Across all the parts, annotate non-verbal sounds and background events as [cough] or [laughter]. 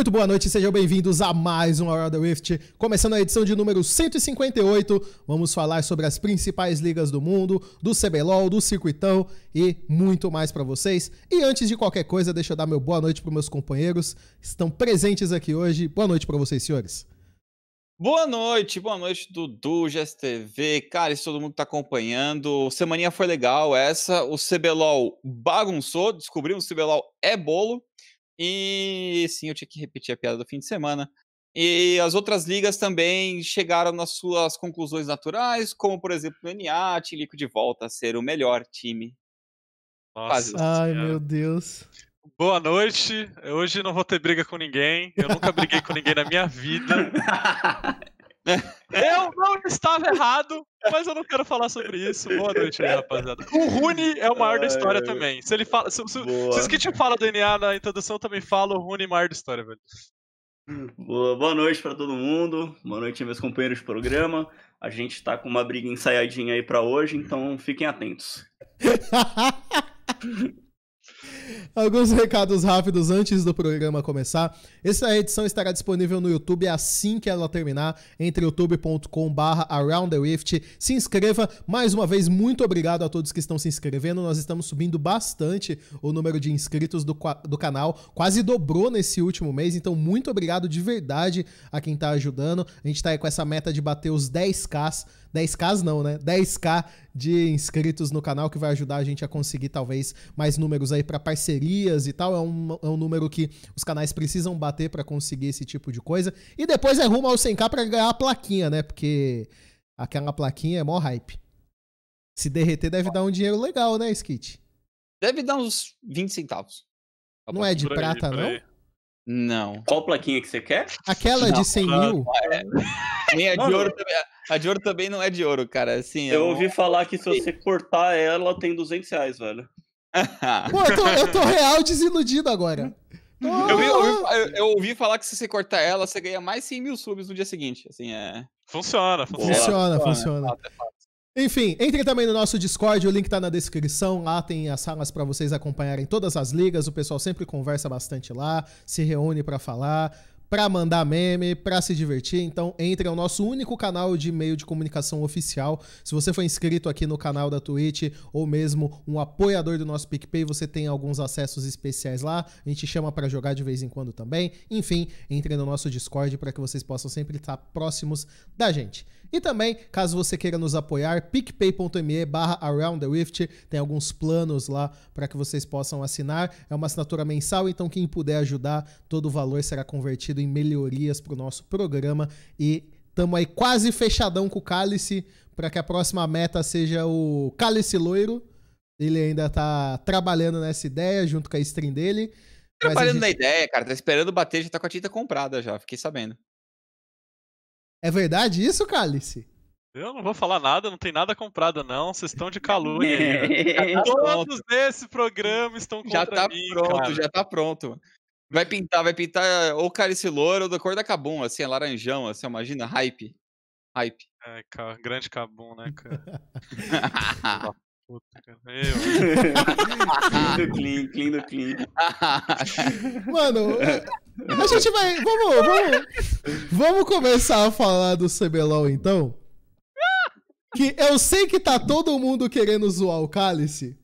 Muito boa noite, sejam bem-vindos a mais um Hora da Rift. Começando a edição de número 158, vamos falar sobre as principais ligas do mundo, do CBLOL, do Circuitão e muito mais para vocês. E antes de qualquer coisa, deixa eu dar meu boa noite para meus companheiros que estão presentes aqui hoje. Boa noite para vocês, senhores. Boa noite, boa noite, Dudu, GSTV, cara, isso todo mundo tá acompanhando. Semaninha foi legal essa, o CBLOL bagunçou, descobrimos que o CBLOL é bolo. E sim, eu tinha que repetir a piada do fim de semana. E as outras ligas também chegaram nas suas conclusões naturais, como por exemplo o NA, Liquid volta a ser o melhor time. Nossa, Ai, meu Deus. Boa noite. Hoje não vou ter briga com ninguém. Eu nunca briguei com ninguém na minha vida. [laughs] Eu não estava errado, mas eu não quero falar sobre isso. Boa noite aí, [laughs] rapaziada. O Rune é o maior da história também. Se ele fala, se, se, se o Skit fala do NA na introdução, eu também falo o Rune é maior da história, velho. Boa, boa noite para todo mundo. Boa noite, meus companheiros de programa. A gente tá com uma briga ensaiadinha aí para hoje, então fiquem atentos. [laughs] Alguns recados rápidos antes do programa começar. Essa edição estará disponível no YouTube assim que ela terminar, entre youtube.com/barra Around the Rift. Se inscreva. Mais uma vez, muito obrigado a todos que estão se inscrevendo. Nós estamos subindo bastante o número de inscritos do, do canal. Quase dobrou nesse último mês, então muito obrigado de verdade a quem está ajudando. A gente está aí com essa meta de bater os 10k 10k não, né? 10k de inscritos no canal que vai ajudar a gente a conseguir talvez mais números aí para parcerias e tal. É um, é um número que os canais precisam bater para conseguir esse tipo de coisa. E depois é rumo ao 100k para ganhar a plaquinha, né? Porque aquela plaquinha é mó hype. Se derreter deve dar um dinheiro legal, né, Skit? Deve dar uns 20 centavos. Não é de prata, não? Não. Qual plaquinha que você quer? Aquela não, de 100 mil? É. Nem a de ouro também. A de ouro também não é de ouro, cara. Assim, eu, ouvi falar que se você cortar ela, tem 200 reais, velho. [laughs] Pô, eu tô, eu tô real desiludido agora. Eu, vi, eu, vi, eu, ouvi falar que se você cortar ela, você ganha mais 100 mil subs no dia seguinte. Assim, é... Funciona, funciona. Funciona, funciona. Enfim, entre também no nosso Discord, o link tá na descrição. Lá tem as salas para vocês acompanharem todas as ligas. O pessoal sempre conversa bastante lá, se reúne para falar para mandar meme, para se divertir. Então, entre ao nosso único canal de meio de comunicação oficial. Se você for inscrito aqui no canal da Twitch ou mesmo um apoiador do nosso PicPay, você tem alguns acessos especiais lá. A gente chama para jogar de vez em quando também. Enfim, entre no nosso Discord para que vocês possam sempre estar próximos da gente. E também, caso você queira nos apoiar, picpay.me barra Around the Rift, tem alguns planos lá para que vocês possam assinar. É uma assinatura mensal, então quem puder ajudar, todo o valor será convertido em melhorias para o nosso programa. E estamos aí quase fechadão com o Cálice, para que a próxima meta seja o Cálice Loiro. Ele ainda tá trabalhando nessa ideia junto com a stream dele. Trabalhando gente... na ideia, cara. Tá esperando bater, já tá com a tinta comprada já. Fiquei sabendo. É verdade isso, Cálice? Eu não vou falar nada, não tem nada comprado, não. Vocês estão de calúnia aí. [laughs] tá Todos nesse programa estão contra Já tá mim, pronto, cara. já tá pronto. Vai pintar, vai pintar ou cálice louro ou da cor da Cabum, assim, é laranjão, assim, imagina, hype. Hype. É, cara, grande Cabum, né, cara? Puta, cara. [laughs] clean do clean, clean do clean. Mano, a gente vai. Vamos, vamos, vamos começar a falar do CBLOL então. Que eu sei que tá todo mundo querendo zoar o Cálice.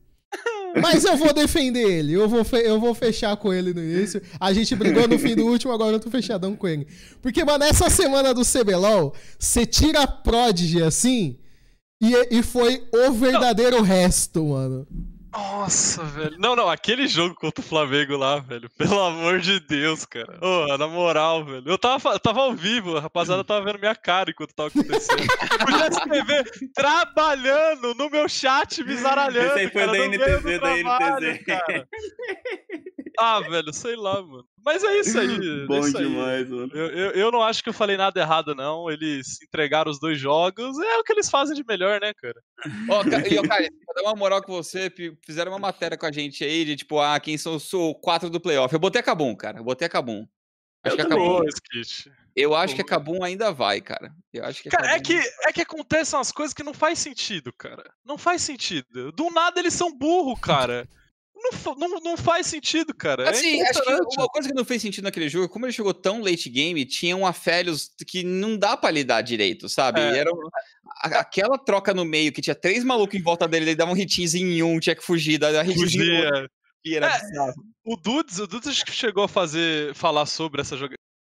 Mas eu vou defender ele. Eu vou, eu vou fechar com ele no início. A gente brigou no fim do último, agora eu tô fechadão com ele. Porque, mano, essa semana do CBLOL, você tira a Prodigy assim. E, e foi o verdadeiro não. resto, mano. Nossa, velho. Não, não, aquele jogo contra o Flamengo lá, velho. Pelo amor de Deus, cara. Oh, na moral, velho. Eu tava, eu tava ao vivo, a rapaziada tava vendo minha cara enquanto tava acontecendo. o GSTV trabalhando no meu chat, me zaralhando. Esse aí foi cara, da NTZ, da NTZ. Cara. Ah, velho, sei lá, mano. Mas é isso aí. [laughs] É Bom é isso demais, aí. mano. Eu, eu, eu, não acho que eu falei nada errado, não. Eles entregaram os dois jogos. É o que eles fazem de melhor, né, cara? Ó, oh, e, oh, [laughs] cara, pra dar uma moral com você, fizeram uma matéria com a gente aí de tipo, ah, quem são os quatro do playoff. Eu botei a Cabum, cara. Eu botei a Cabum. Acho eu que a Cabum. Eu acho que a Cabum ainda vai, cara. Eu acho que cara, é que é que acontecem umas coisas que não faz sentido, cara. Não faz sentido. Do nada eles são burro, cara. Não, não, não faz sentido, cara. É assim, acho que uma coisa que não fez sentido naquele jogo, como ele jogou tão late game, tinha um Afélios que não dá pra lidar direito, sabe? É. Era aquela troca no meio que tinha três malucos em volta dele, ele dava um hitzinho em um, tinha que fugir, da hitzinho. Era é, o Dudes, o Dudes chegou a fazer falar sobre essa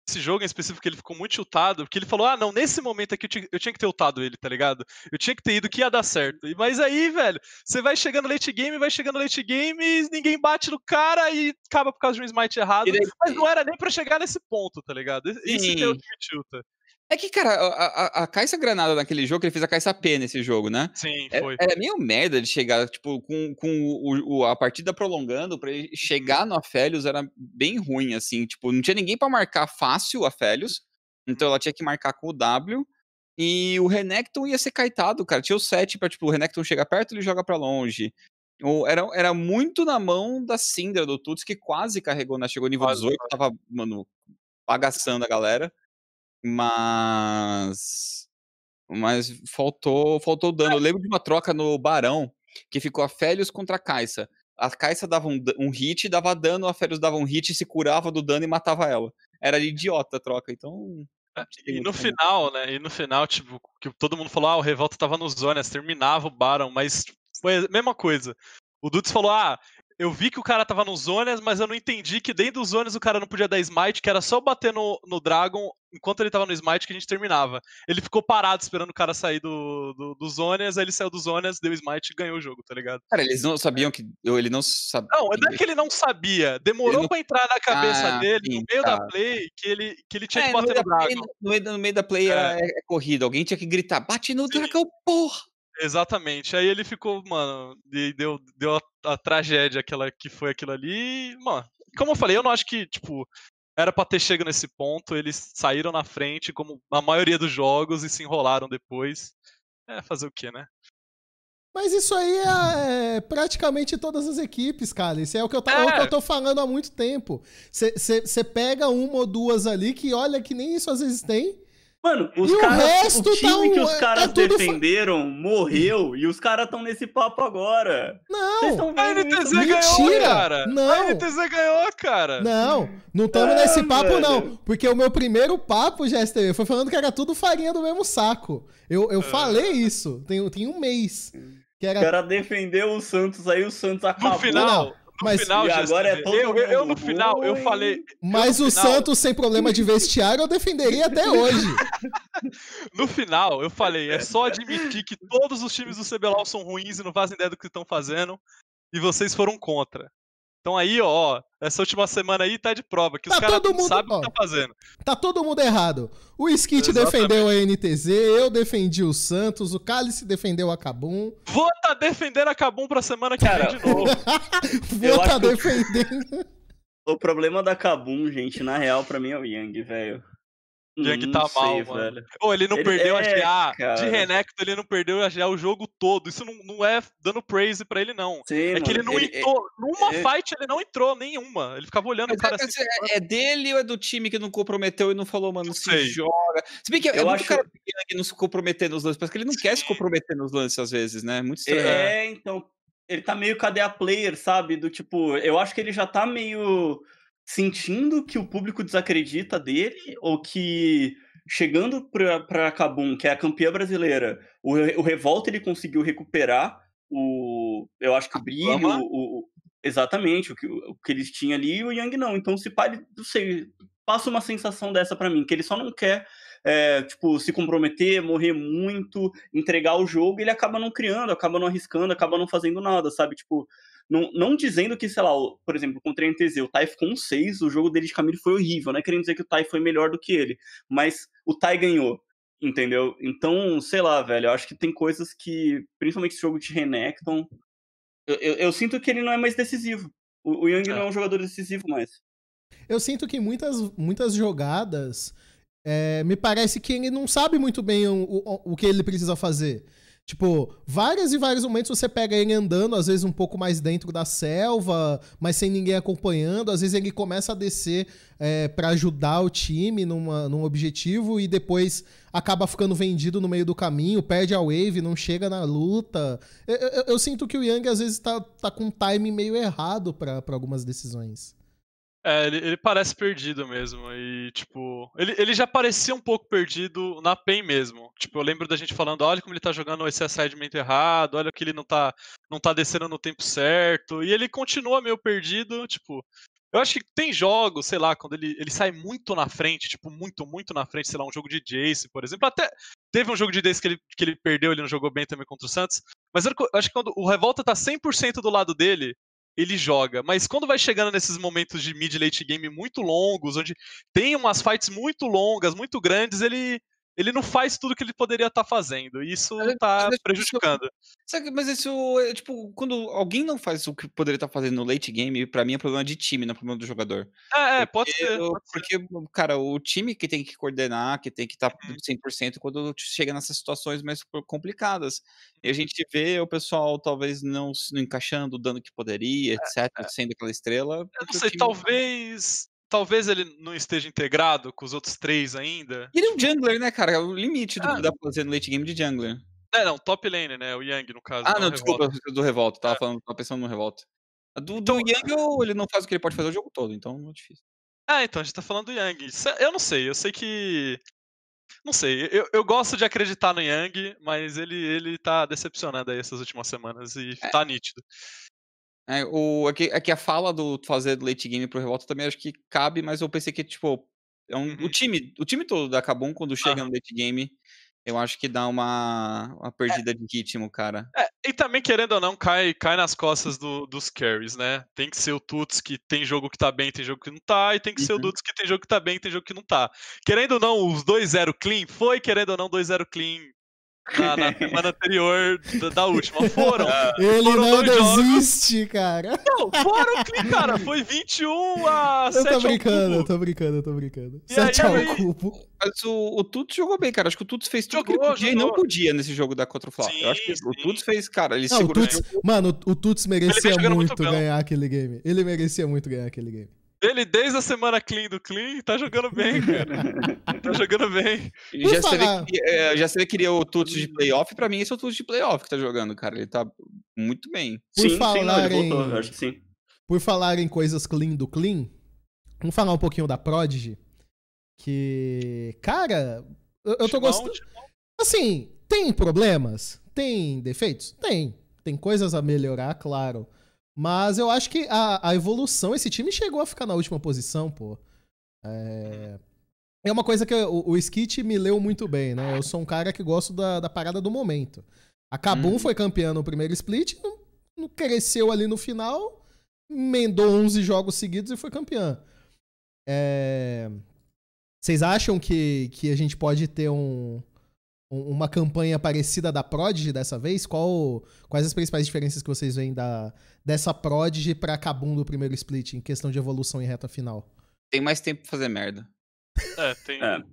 esse jogo em específico ele ficou muito chutado, porque ele falou: ah, não, nesse momento aqui eu tinha, eu tinha que ter ultado ele, tá ligado? Eu tinha que ter ido que ia dar certo. Mas aí, velho, você vai chegando late game, vai chegando late game, ninguém bate no cara e acaba por causa de um smite errado. Daí, mas não era nem pra chegar nesse ponto, tá ligado? Isso que é o que me chuta. É que, cara, a, a, a Caixa Granada naquele jogo, ele fez a Caixa P nesse jogo, né? Sim, é, foi. Era é meio merda de chegar, tipo, com, com o, o, a partida prolongando, pra ele chegar no Afélios era bem ruim, assim. Tipo, não tinha ninguém para marcar fácil o Afélios, então ela tinha que marcar com o W. E o Renekton ia ser caetado, cara. Tinha o set pra, tipo, o Renekton chegar perto, ele joga para longe. Era, era muito na mão da Cinder do Tuts, que quase carregou, né? Chegou nível quase, 18, tava, mano, bagaçando a galera. Mas. Mas faltou, faltou dano. Eu lembro de uma troca no Barão que ficou a Félios contra a Caixa. A Caixa dava um, um hit, dava dano, a Félios dava um hit, se curava do dano e matava ela. Era idiota a troca, então. É, e no final, né? E no final, tipo, que todo mundo falou, ah, o Revolta tava nos zonas, terminava o Baron, mas foi a mesma coisa. O Dudes falou, ah, eu vi que o cara tava nos zonas, mas eu não entendi que dentro dos zonas o cara não podia dar smite, que era só bater no, no Dragon enquanto ele tava no smite que a gente terminava. Ele ficou parado esperando o cara sair do, do, do zonas, aí ele saiu dos zonas, deu smite e ganhou o jogo, tá ligado? Cara, eles não sabiam que. Ele não sabia. Não, não é que ele não sabia. Demorou não... pra entrar na cabeça ah, dele, sim, no meio tá. da play, que ele, que ele tinha é, que bater no, no Dragon. Play, no, meio, no meio da play é, é, é corrida. Alguém tinha que gritar: bate no sim. Dragão, porra! Exatamente. Aí ele ficou, mano, e deu, deu a, a, tragédia aquela que foi aquilo ali. mano, como eu falei, eu não acho que, tipo, era pra ter chegado nesse ponto. Eles saíram na frente, como a maioria dos jogos, e se enrolaram depois. É, fazer o quê, né? Mas isso aí é, é praticamente todas as equipes, cara. Isso é o que eu, tá, é. o que eu tô falando há muito tempo. Você pega uma ou duas ali que olha que nem isso às vezes tem. Mano, os e caras, o, o time tá que os é caras é defenderam fa... morreu e os caras estão nesse papo agora. Não, a NTZ ganhou, cara. Não. A NTZ ganhou, cara. Não, não estamos nesse papo, velho. não. Porque o meu primeiro papo, GSTV, foi falando que era tudo farinha do mesmo saco. Eu, eu é. falei isso, tem, tem um mês. Que era... O cara defendeu o Santos, aí o Santos acabou. No final, não mas final, agora é todo eu, eu, eu, no final, eu falei. Mas o final... Santos sem problema de vestiário eu defenderia até hoje. [laughs] no final, eu falei, é só admitir que todos os times do CBLOL são ruins e não fazem ideia do que estão fazendo, e vocês foram contra. Então aí, ó, essa última semana aí tá de prova, que tá os caras sabem o que tá fazendo. Tá todo mundo errado. O Skit defendeu a NTZ, eu defendi o Santos, o Cálice defendeu a Cabum. Vou tá defendendo a Cabum pra semana que cara, vem de novo. Vou tá defendendo. O problema da Kabum, gente, na real, pra mim é o Yang, velho. Yang tá sei, mal, mano. Velho. Oh, ele não ele perdeu é, a GA. De Renekton, ele não perdeu a GA o jogo todo. Isso não, não é dando praise pra ele, não. Sim, é mano, que ele não ele, entrou. Ele, numa ele... fight, ele não entrou nenhuma. Ele ficava olhando o cara é, assim. É, é, dele ou é do time que não comprometeu e não falou, mano, não se sei. joga? Se bem que é eu muito acho... cara que não se comprometer nos lances, porque ele não Sim. quer se comprometer nos lances às vezes, né? Muito estranho. É, então. Ele tá meio cadê a player, sabe? Do tipo, eu acho que ele já tá meio sentindo que o público desacredita dele ou que chegando para Cabum, que é a campeã brasileira, o, o Revolta ele conseguiu recuperar o. Eu acho que o brilho, o, o, exatamente, o que, o que eles tinham ali, e o Yang não. Então, se pare, não sei, passa uma sensação dessa para mim, que ele só não quer. É, tipo, se comprometer, morrer muito, entregar o jogo, ele acaba não criando, acaba não arriscando, acaba não fazendo nada, sabe? Tipo, não, não dizendo que, sei lá, por exemplo, contra a NTZ, o Tai ficou um 6, o jogo dele de Camille foi horrível, não é querendo dizer que o Tai foi melhor do que ele, mas o Tai ganhou, entendeu? Então, sei lá, velho, eu acho que tem coisas que, principalmente esse jogo de Renekton, eu, eu, eu sinto que ele não é mais decisivo. O, o Young é. não é um jogador decisivo mais. Eu sinto que muitas, muitas jogadas, é, me parece que ele não sabe muito bem o, o, o que ele precisa fazer. Tipo, vários e vários momentos você pega ele andando, às vezes um pouco mais dentro da selva, mas sem ninguém acompanhando. Às vezes ele começa a descer é, para ajudar o time numa, num objetivo e depois acaba ficando vendido no meio do caminho, perde a wave, não chega na luta. Eu, eu, eu sinto que o Yang às vezes tá, tá com um time meio errado para algumas decisões. É, ele, ele, parece perdido mesmo. E, tipo, ele, ele já parecia um pouco perdido na PEN mesmo. Tipo, eu lembro da gente falando, olha como ele tá jogando esse assignment errado, olha que ele não tá, não tá descendo no tempo certo. E ele continua meio perdido, tipo. Eu acho que tem jogos, sei lá, quando ele, ele sai muito na frente, tipo, muito, muito na frente, sei lá, um jogo de Jace, por exemplo. Até teve um jogo de Jace que ele, que ele perdeu, ele não jogou bem também contra o Santos. Mas eu acho que quando o Revolta tá 100% do lado dele, ele joga. Mas quando vai chegando nesses momentos de mid late game muito longos, onde tem umas fights muito longas, muito grandes, ele ele não faz tudo que ele poderia estar tá fazendo. E isso está prejudicando. mas isso, é, tipo, quando alguém não faz o que poderia estar tá fazendo no late game, para mim é problema de time, não é problema do jogador. É, é pode ser. Pode porque, ser. cara, o time que tem que coordenar, que tem que estar tá 100% uhum. quando chega nessas situações mais complicadas. E a uhum. gente vê o pessoal talvez não, não encaixando o dano que poderia, é, etc., é. sendo aquela estrela. Eu não sei, talvez talvez ele não esteja integrado com os outros três ainda. Ele é um jungler, né, cara? É o limite do ah. que dá pra fazer no late game de jungler. É, não, top lane, né? O Yang, no caso. Ah, não, desculpa, do Revolta. Tava, é. falando, tava pensando no Revolta. Do, do então, Yang, ele não faz o que ele pode fazer o jogo todo, então não é difícil. Ah, então, a gente tá falando do Yang. Eu não sei, eu sei que. Não sei, eu, eu gosto de acreditar no Yang, mas ele, ele tá decepcionando aí essas últimas semanas e é. tá nítido. É, o, aqui, aqui a fala do fazer late game pro Revolta também acho que cabe, mas eu pensei que, tipo, é um, uhum. o, time, o time todo da Kabum, quando chega uhum. no late game, eu acho que dá uma, uma é. perdida é. de ritmo, cara. É, e também, querendo ou não, cai, cai nas costas do, dos carries, né? Tem que ser o Tuts que tem jogo que tá bem, tem jogo que não tá, e tem que uhum. ser o Tuts que tem jogo que tá bem, tem jogo que não tá. Querendo ou não, os 2-0 clean, foi querendo ou não 2-0 clean na, na semana anterior da, da, última. Foram. [laughs] Ele foram não desiste, jogos. cara. Não, foram, cara. Foi 21 a 7 Eu tô brincando, eu tô brincando, eu tô brincando. E 7 ao aí, cubo. Mas o, o Tuts jogou bem, cara. Acho que o Tuts fez tudo jogou, que ele podia jogou. e não podia nesse jogo da contra o Flá. Eu acho que sim. o Tuts fez, cara, ele não, segurou. O Tuts, mano, o Tuts merecia muito, muito ganhar aquele game. Ele merecia muito ganhar aquele game. Ele, desde a semana clean do clean, tá jogando bem, cara. [laughs] tá jogando bem. Já você, vê é, já você queria o Tuts de playoff, pra mim esse é o Tuts de playoff que tá jogando, cara. Ele tá muito bem. Por sim, falar sim, não, ele voltou, acho que sim. Por falar em coisas clean do clean, vamos falar um pouquinho da Prodigy. Que, cara, eu, eu tô gostando. Assim, tem problemas? Tem defeitos? Tem. Tem coisas a melhorar, claro. Mas eu acho que a, a evolução, esse time chegou a ficar na última posição, pô. É, é uma coisa que o, o Skit me leu muito bem, né? Eu sou um cara que gosto da, da parada do momento. A Kabum hum. foi campeã no primeiro split, não, não cresceu ali no final, emendou 11 jogos seguidos e foi campeã. É... Vocês acham que, que a gente pode ter um, uma campanha parecida da Prodigy dessa vez? Qual, quais as principais diferenças que vocês veem da, dessa Prodigy pra Kabum do primeiro split em questão de evolução e reta final? Tem mais tempo pra fazer merda. É, tem, é.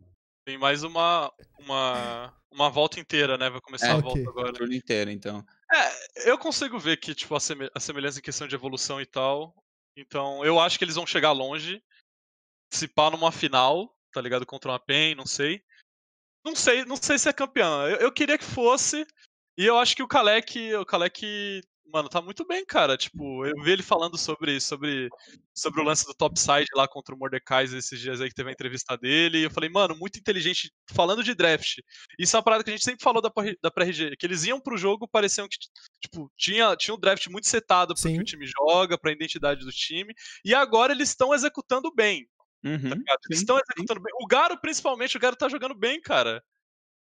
tem mais uma, uma, uma volta inteira, né? Vai começar é, a volta okay. agora. O turno inteiro, então. É, eu consigo ver que, tipo, a, a semelhança em questão de evolução e tal. Então, eu acho que eles vão chegar longe. Se pá numa final, tá ligado? Contra uma PEN, não sei. Não sei, não sei se é campeão. Eu, eu queria que fosse. E eu acho que o Kalec, o Kalec, mano, tá muito bem, cara. Tipo, eu vi ele falando sobre, sobre, sobre o lance do topside lá contra o Mordecai esses dias aí que teve a entrevista dele. E eu falei, mano, muito inteligente falando de draft. Isso é uma parada que a gente sempre falou da, da pré-RG, que eles iam pro jogo, pareciam que, tipo, tinha, tinha um draft muito setado pro Sim. que o time joga, pra identidade do time. E agora eles estão executando bem. Uhum, tá estão executando bem. O Garo, principalmente, o Garo tá jogando bem, cara.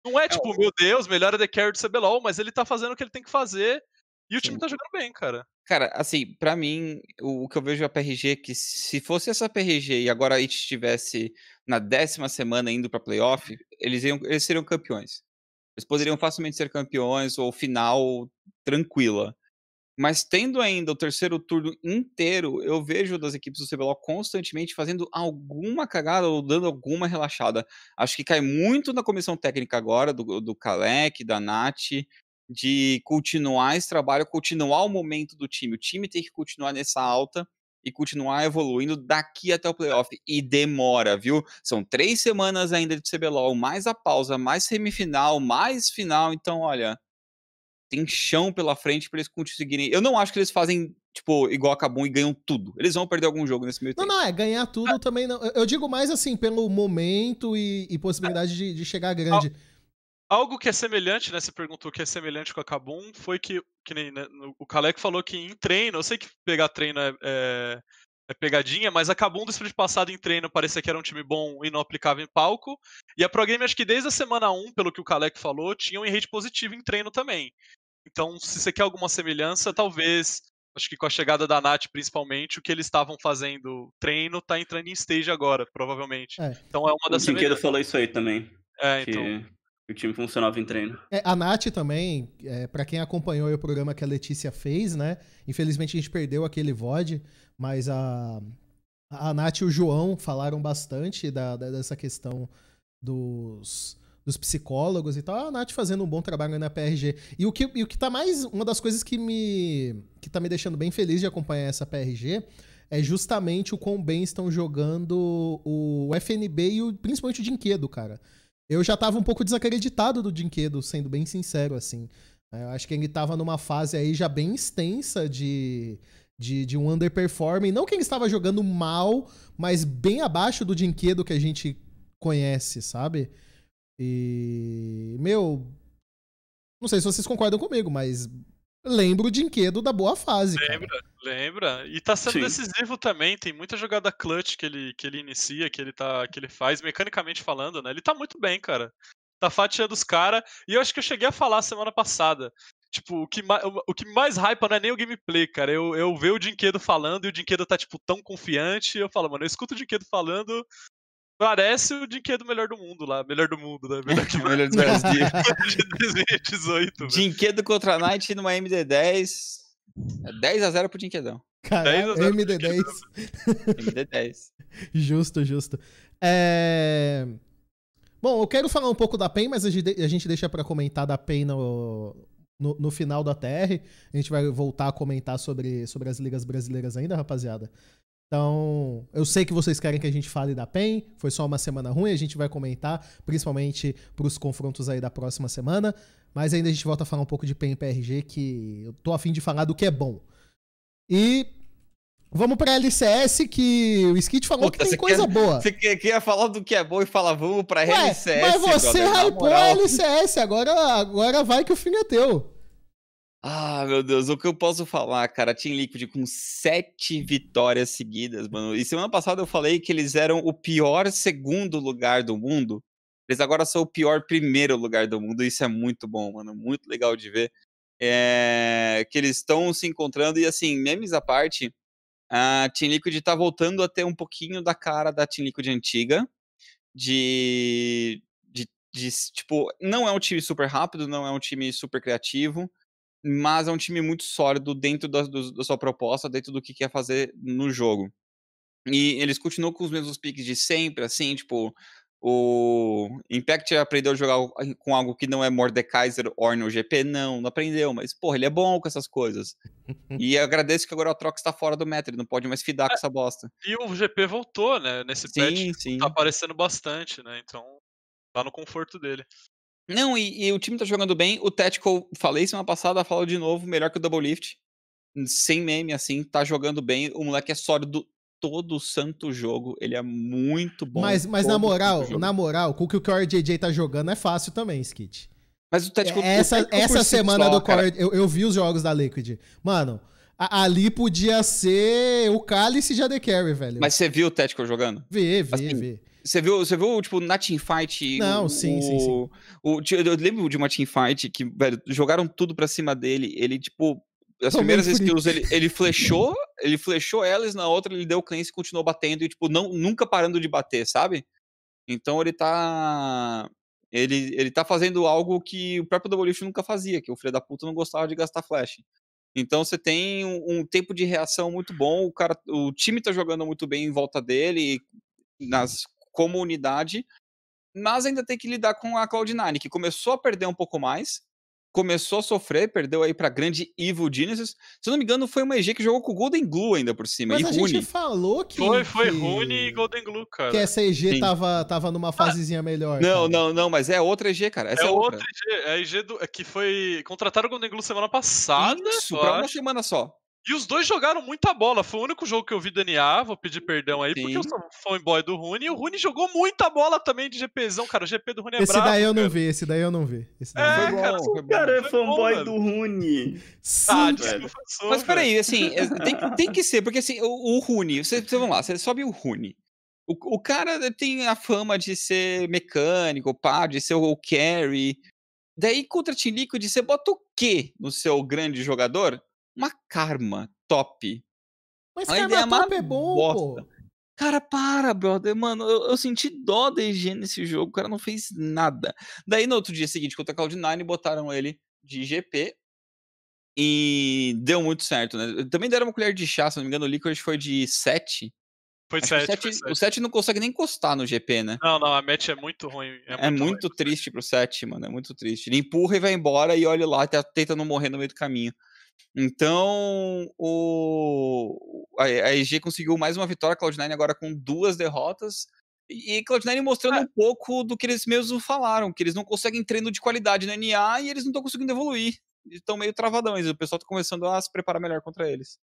Não é, é tipo, meu Deus, melhor é The Carry do CBLOL, mas ele tá fazendo o que ele tem que fazer e o Sim. time tá jogando bem, cara. Cara, assim, para mim, o, o, que eu vejo a PRG é que se fosse essa PRG e agora a gente estivesse na décima semana indo pra playoff, eles, iam, eles seriam campeões. Eles poderiam facilmente ser campeões ou final tranquila. Mas tendo ainda o terceiro turno inteiro, eu vejo das equipes do CBLOL constantemente fazendo alguma cagada ou dando alguma relaxada. Acho que cai muito na comissão técnica agora, do, do Kalec, da Nath, de continuar esse trabalho, continuar o momento do time. O time tem que continuar nessa alta e continuar evoluindo daqui até o playoff. E demora, viu? São três semanas ainda de CBLOL, mais a pausa, mais semifinal, mais final. Então, olha, tem chão pela frente para eles conseguirem. Eu não acho que eles fazem, tipo, igual a Kabum e ganham tudo. Eles vão perder algum jogo nesse meio não, tempo. Não, não, é ganhar tudo ah. também não. Eu digo mais assim, pelo momento e, e possibilidade de, de, chegar grande. Algo que é semelhante, né? Você perguntou que é semelhante com a Kabum, foi que, que nem, né, o Kalec falou que em treino, eu sei que pegar treino é, é, é pegadinha, mas a Kabum do split passado em treino parecia que era um time bom e não aplicava em palco. E a Pro Game, acho que desde a semana 1, pelo que o Kalec falou, tinha um rate positivo em treino também. Então, se você quer alguma semelhança, talvez, acho que com a chegada da Nath principalmente, o que eles estavam fazendo treino tá entrando em stage agora, provavelmente. É. Então é uma das O Brinquedo falou isso aí também. É, então o time funcionava em treino. É, a Nath também, é, para quem acompanhou o programa que a Letícia fez, né? Infelizmente a gente perdeu aquele VOD, mas a, a Nath e o João falaram bastante da, da, dessa questão dos, dos psicólogos e tal. A Nath fazendo um bom trabalho na PRG. E o que, e o que tá mais. Uma das coisas que me. que tá me deixando bem feliz de acompanhar essa PRG é justamente o quão bem estão jogando o FNB e o, principalmente o Dinquedo, cara. Eu já tava um pouco desacreditado do Dinquedo, sendo bem sincero, assim. É, eu acho que ele tava numa fase aí já bem extensa de, de, de um underperforming. Não que ele estava jogando mal, mas bem abaixo do Dinquedo que a gente conhece, sabe? E. Meu. Não sei se vocês concordam comigo, mas lembro o Dinquedo da boa fase. Lembra, cara. lembra. E tá sendo Sim. decisivo também. Tem muita jogada clutch que ele, que ele inicia, que ele, tá, que ele faz, mecanicamente falando, né? Ele tá muito bem, cara. Tá fatiando os caras. E eu acho que eu cheguei a falar semana passada. Tipo, o que, mais, o que mais hypa não é nem o gameplay, cara. Eu, eu ver o Dinquedo falando e o Dinquedo tá, tipo, tão confiante. eu falo, mano, eu escuto o Dinquedo falando, Parece o Dinquedo melhor do mundo lá. Melhor do mundo, né? Melhor, que... [laughs] melhor dos Brasil. [laughs] de 2018. Dinquedo contra a Knight numa MD10. 10 a 0 pro Dinquedão. Caralho, MD10. MD10. [laughs] justo, justo. É... Bom, eu quero falar um pouco da PEN, mas a gente deixa para comentar da PEN no, no, no, final da TR. A gente vai voltar a comentar sobre, sobre as ligas brasileiras ainda, rapaziada. Então, eu sei que vocês querem que a gente fale da PEN, foi só uma semana ruim, a gente vai comentar, principalmente para os confrontos aí da próxima semana, mas ainda a gente volta a falar um pouco de PEN e PRG, que eu tô afim de falar do que é bom. E vamos pra LCS, que o Skit falou Puta, que tem coisa quer, boa. Você queria falar do que é bom e fala vamos pra Ué, LCS. Mas você hypou a LCS, agora, agora vai que o fim é teu. Ah, meu Deus, o que eu posso falar, cara? Team Liquid com sete vitórias seguidas, mano. E semana passada eu falei que eles eram o pior segundo lugar do mundo. Eles agora são o pior primeiro lugar do mundo. Isso é muito bom, mano. Muito legal de ver. É... Que eles estão se encontrando. E assim, memes à parte, a Team Liquid tá voltando a ter um pouquinho da cara da Team Liquid antiga. De. De, de, tipo, não é um time super rápido, não é um time super criativo, mas é um time muito sólido dentro da, do, da sua proposta, dentro do que quer fazer no jogo. E eles continuam com os mesmos piques de sempre, assim, tipo, o Impact aprendeu a jogar com algo que não é Mordekaiser ou no GP? Não, não aprendeu, mas, porra, ele é bom com essas coisas. e [laughs] agradeço que agora o Trox está fora do meta, ele não pode mais fidar é, com essa bosta. E o GP voltou, né, nesse sim, patch, sim. tá aparecendo bastante, né, então tá no conforto dele. Não, e, e, o time tá jogando bem. O Tactical, falei semana passada, falo de novo, melhor que o Double Lift. Sem meme, assim, tá jogando bem. O moleque é sólido todo santo jogo. Ele é muito bom. Mas, mas na moral, na moral, com o que o Core JJ tá jogando é fácil também, Skit. Mas o Tactical... Essa, o essa semana só, do Core... Eu, eu, vi os jogos da Liquid. Mano, ali podia ser o cálice de AD Carry, velho. Mas você viu o Tactical jogando? Vi, vi, assim, vi. Você viu, você viu, tipo, na teamfight... Não, o, sim, sim, sim. O, eu lembro de uma teamfight que, velho, jogaram tudo pra cima dele. Ele, tipo, as primeiras skills ele, ele [laughs] flechou, ele flechou elas, na outra ele deu cleanse e continuou batendo e, tipo, não, nunca parando de bater, sabe? Então ele tá. Ele, ele tá fazendo algo que o próprio Double nunca fazia, que o filho da puta não gostava de gastar flash. Então você tem um, um, tempo de reação muito bom, o cara, o time tá jogando muito bem em volta dele, nas como unidade, mas ainda tem que lidar com a Cloud9, que começou a perder um pouco mais, começou a sofrer, perdeu aí pra grande Evil Geniuses. Se eu não me engano, foi uma EG que jogou com o Golden Glue ainda por cima. Mas e a Rune. gente falou que. Foi, foi que... Rune e Golden Glue, cara. Que essa EG Sim. tava, tava numa fasezinha melhor. Não, cara. não, não, mas é outra EG, cara. Essa é é, outra. outra EG, é a EG do, é que foi. Contrataram o Golden Glue semana passada. Isso, pra uma acho. semana só. E os dois jogaram muita bola. Foi o único jogo que eu vi do NA. Vou pedir perdão aí, porque Sim. eu sou fanboy do Rune. E o Rune jogou muita bola também de GPzão, cara. O GP do Rune é Esse brabo. daí eu não cara. vi, esse daí eu não vi. Esse daí É, não cara, bom, foi O cara é bom, fanboy do Rune. Sim, Ah, velho. desculpa, sou, Mas peraí, assim, é, tem, tem que ser, porque assim, o, o Rune, você, você- vamos lá, você sobe o Rune. O, o cara tem a fama de ser mecânico, pá, de ser o carry. Daí, contra Team Liquid, você bota o quê no seu grande jogador? Uma karma top. Mas A Karma ideia é Top é bom, bosta. pô. Cara, para, brother. Mano, eu, eu senti dó da EG nesse jogo. O cara não fez nada. Daí, no outro dia seguinte, contra a Cloud9, botaram ele de GP. E deu muito certo, né? Também deram uma colher de chá, se não me engano, o Liquid foi de 7. Foi Acho que o 7, 7, foi o 7. 7 não consegue nem encostar no GP, né? Não, não, a match é muito ruim. É É muito, muito, ruim. triste pro 7, mano. É muito triste. Ele empurra e vai embora e olha lá, tá- tenta não morrer no meio do caminho. Então, o... a, a EG conseguiu mais uma vitória, a Cloud9 agora com duas derrotas. E e Cloud9 mostrando É. um pouco do que eles mesmos falaram, que eles não conseguem treino de qualidade no NA e eles não estão conseguindo evoluir. Estão meio travadões, o pessoal tá começando a se preparar melhor contra eles.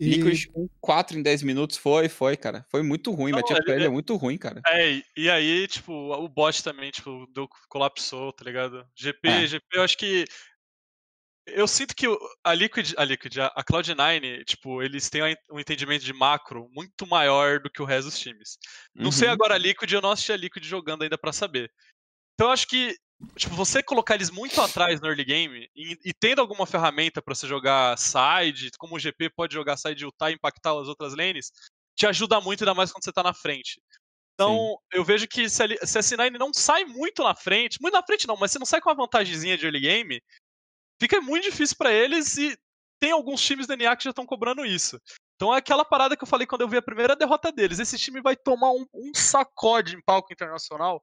E- Liquid com 4 em 10 minutos foi, foi, cara. Foi muito ruim, Não, matchup ele- ele é muito ruim, cara. É, e- aí, tipo, o bot também, tipo, deu, colapsou, tá ligado? GP, É. GP, eu acho que. Eu sinto que a Liquid, a Liquid, a a Cloud9, tipo, eles têm um entendimento de macro muito maior do que o resto dos times. Não sei Uhum. agora a Liquid, eu não assisti a Liquid jogando ainda pra saber. Então eu acho que, tipo, você colocar eles muito atrás no early game e, e tendo alguma ferramenta pra você jogar side, como o GP pode jogar side ultar e impactar as outras lanes, te ajuda muito, ainda mais quando você tá na frente. Então, eu vejo que se a, C9 não sai muito na frente, muito na frente não, mas se não sai com uma vantagemzinha de early game, fica muito difícil pra eles e tem alguns times da NA que já estão cobrando isso. Então é aquela parada que eu falei quando eu vi a primeira derrota deles. Esse time vai tomar um, um sacode em palco internacional.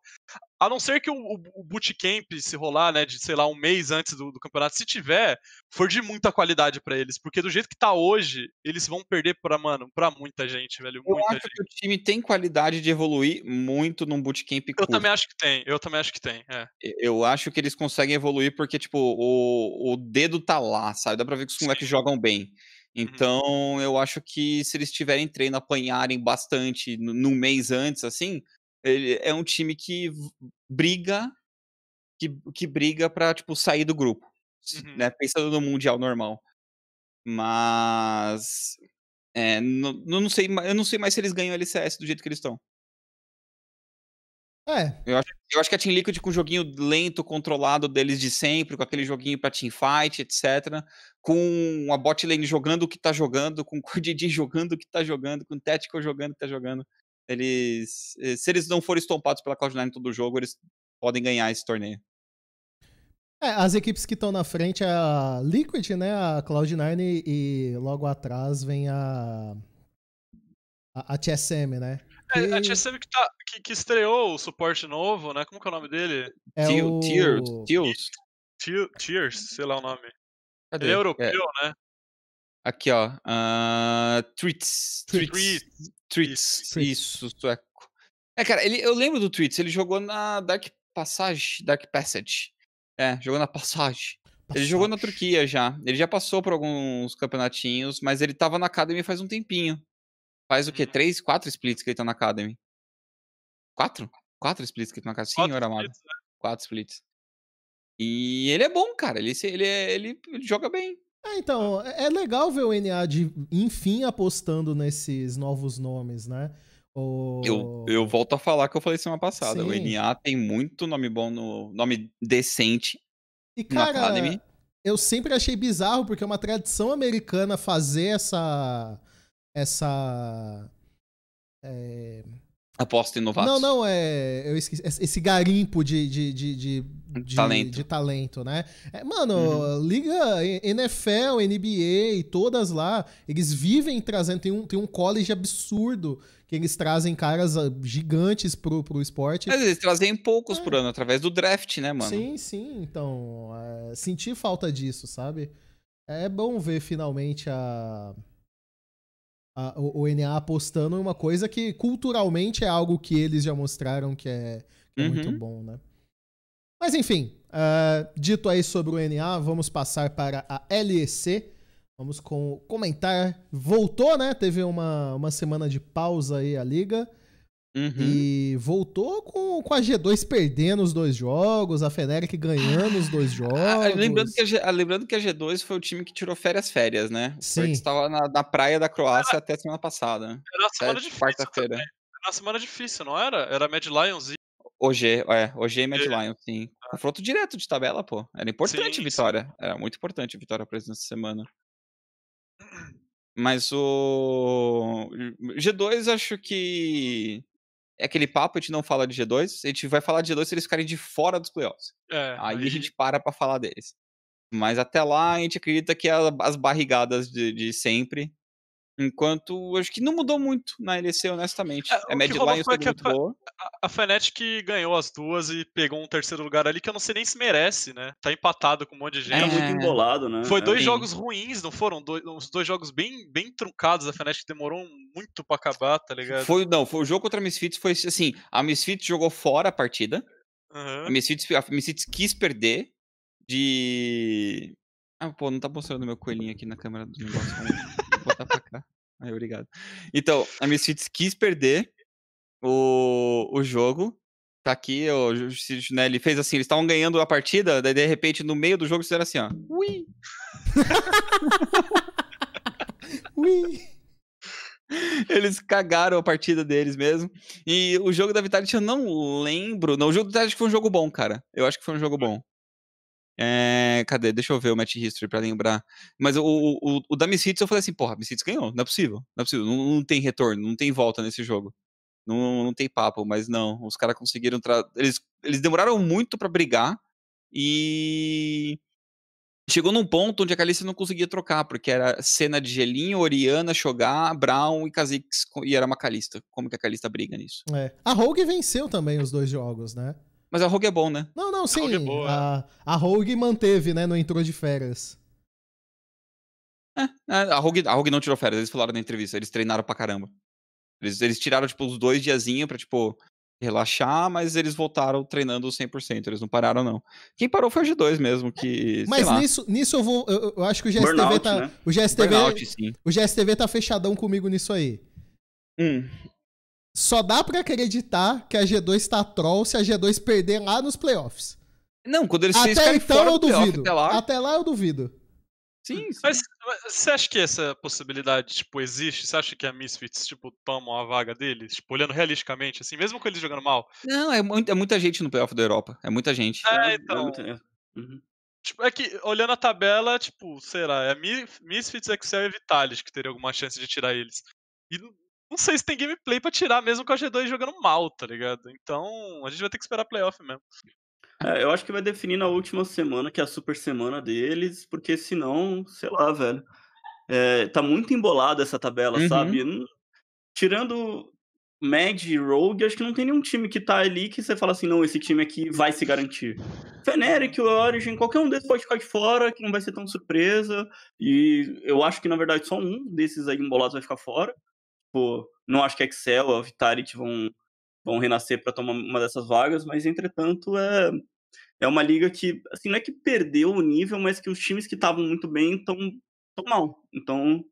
A não ser que o, o, o bootcamp se rolar, né, de, sei lá, um mês antes do, do campeonato, se tiver, for de muita qualidade pra eles. Porque do jeito que tá hoje, eles vão perder pra, mano, pra muita gente, velho. Eu Muita acho gente. que o time tem qualidade de evoluir muito num bootcamp Eu curto. também acho que tem, eu também acho que tem. É. Eu acho que eles conseguem evoluir porque, tipo, o, o dedo tá lá, sabe? Dá pra ver que os moleques jogam bem. Então, eu acho que se eles tiverem treino, apanharem bastante no- num mês antes, assim, ele é um time que briga, que, que briga pra, tipo, sair do grupo, Uhum. né? Pensando no Mundial normal. Mas... É, não, não sei, eu não sei mais se eles ganham LCS do jeito que eles estão. É, Eu acho, eu acho que a Team Liquid com o joguinho lento, controlado deles de sempre, com aquele joguinho pra teamfight, etc. Com a bot lane jogando o que tá jogando, com o Cordidi jogando o que tá jogando, com o Tactical jogando o que tá jogando. Eles. eh, Se eles não forem estompados pela Cloud9 todo jogo, eles podem ganhar esse torneio. é, as equipes que estão na frente é a Liquid, né? A Cloud9 e logo atrás vem a. A, a TSM, né? É, a TSM que, tá, que, que estreou o suporte novo, né? Como que é o nome dele? é Teal- o... Tears, Teals. Te- Tears, sei lá o nome. Cadê? Ele é É, europeu, né? aqui, ó. Treats. Treats. Treats. Treats. Treats. Isso, sueco. É, cara, ele, eu lembro do Treats. Ele jogou na Dark Passage. Dark Passage. É, jogou na Passage. Ele jogou na Turquia já. Ele já passou por alguns campeonatinhos, mas ele tava na Academy faz um tempinho. Faz o quê? Uhum. Três, quatro splits que ele tá na Academy. Quatro? Quatro splits que ele tá na Academy. Senhor amado. splits, né? Quatro splits. E ele é bom, cara. Ele, se- ele, é- ele, ele joga bem. É, então, é é legal ver o NA de, enfim apostando nesses novos nomes, né? O... Eu, eu volto a falar que eu falei semana passada. O Sim. NA tem muito nome bom no. nome decente. E, cara, Academy. eu sempre achei bizarro, porque é uma tradição americana fazer essa. Essa. é, Aposta em novatos. Não, não, é. Eu esqueci. Esse garimpo de, de, de, de, de talento. de talento, né? É, mano, uhum. liga NFL, NBA e todas lá, eles vivem trazendo. Tem um, tem um college absurdo que eles trazem caras ah, gigantes pro, pro esporte. Mas eles trazem poucos é. por ano, através do draft, né, mano? Sim, sim. Então, é, senti falta disso, sabe? É bom ver finalmente a a, o, NA apostando em uma coisa que culturalmente é algo que eles já mostraram que é, que é uhum. muito bom, né? Mas enfim, uh, dito aí sobre o NA, vamos passar para a LEC. Vamos com, comentar. Voltou, né? Teve uma, uma semana de pausa aí a liga. Uhum. E voltou com, com a G2 perdendo os dois jogos, a Feneric ganhando os dois jogos. Ah, lembrando, que a G, lembrando que a G2 foi o time que tirou férias férias, né? Sim. estava na, na praia da Croácia era, até semana passada. Era uma semana difícil. Quarta-feira. Era uma semana difícil, não era? Era Mad Lions e. OG, é, OG e Mad é. Lions, sim. Ah. Confronto direto de tabela, pô. Era importante sim, a vitória. Sim. Era muito importante a vitória pra eles nessa semana. [clears throat] Mas o G2 acho que é aquele papo, a gente não fala de G2, a gente vai falar de G2 se eles ficarem de fora dos playoffs. É, aí, aí, a gente para pra falar deles. Mas até lá a gente acredita que é as barrigadas de, de sempre. Enquanto acho que não mudou muito na LEC, honestamente. É, a Mad Lions foi muito a, boa. A, a Fnatic ganhou as duas e pegou um terceiro lugar ali que eu não sei nem se merece, né? Tá empatado com um monte de gente. É muito embolado, né? Foi dois é. jogos ruins, não foram? Dois, uns dois jogos bem, bem truncados. A Fnatic demorou muito pra acabar, tá ligado? Foi, não, foi o jogo contra a Misfits foi assim: a Misfits jogou fora a partida. Uhum. A, Misfits, a Misfits quis perder de. Ah, pô, não tá mostrando meu coelhinho aqui na câmera do negócio. Vou botar pra cá. Aí, obrigado. Então, a Misfits quis perder o, o jogo. Tá aqui, o né, ele fez assim, eles estavam ganhando a partida, daí de repente no meio do jogo fizeram assim, ó. Ui! [laughs] Ui! Eles cagaram a partida deles mesmo. E o jogo da Vitality eu não lembro. Não, o jogo da Vitality foi um jogo bom, cara. Eu acho que foi um jogo bom. É, cadê? Deixa eu ver o match history pra lembrar. Mas o, o, o da Miss Hits eu falei assim, porra, Miss Hits ganhou, não é possível. Não é possível, não, não tem retorno, não tem volta nesse jogo. Não, não tem papo, mas não. Os caras conseguiram. Eles, eles demoraram muito para brigar e. Chegou num ponto onde a Kalista não conseguia trocar, porque era cena de Gelinho, Oriana, Shogar, Brown e Kha'Zix, e era uma Kalista. Como que a Kalista briga nisso? É. A Rogue venceu também os dois jogos, né? Mas a Rogue é bom, né? Não, não, sim. A Rogue, é boa. A, a Rogue manteve, né? Não entrou de férias. É, é, a Rogue, a Rogue não tirou férias, eles falaram na entrevista, eles treinaram pra caramba. Eles, eles tiraram, tipo, os dois diazinhos pra, tipo, relaxar, mas eles voltaram treinando 100%, eles não pararam, não. Quem parou foi o G2 mesmo, que. Mas nisso, nisso eu vou. Eu, eu acho que o GSTV Burnout, tá. Né? O GSTV. Burnout, o GSTV tá fechadão comigo nisso aí. Hum. Só dá para acreditar que a G2 tá troll se a G2 perder lá nos playoffs. Não, quando eles Até então eu duvido. Até lá. até lá eu duvido. Sim, sim. Mas, você acha que essa possibilidade, tipo, existe? Você acha que a Misfits, tipo, tomam a vaga deles? Tipo, olhando realisticamente, assim, mesmo com eles jogando mal? Não, é, muito, é muita gente no playoff da Europa. É muita gente. É, é então... É, uhum. Tipo, é que, olhando a tabela, tipo, sei lá, é Misfits, Excel e Vitalis que teria alguma chance de tirar eles. E não sei se tem gameplay pra tirar mesmo com a G2 jogando mal, tá ligado? Então, a gente vai ter que esperar playoff mesmo. É, eu acho que vai definir na última semana, que é a super semana deles, porque senão, sei lá, velho. É, tá muito embolada essa tabela, uhum. sabe? Tirando Mad e Rogue, acho que não tem nenhum time que tá ali que você fala assim, não, esse time aqui vai se garantir. Feneric, o Origin, qualquer um desses pode ficar de fora, que não vai ser tão surpresa. E eu acho que, na verdade, só um desses aí embolados vai ficar fora. Tipo, não acho que a Excel, a Vitality vão, vão renascer para tomar uma dessas vagas, mas entretanto é, é uma liga que, assim, não é que perdeu o nível, mas que os times que estavam muito bem estão tão mal. Então,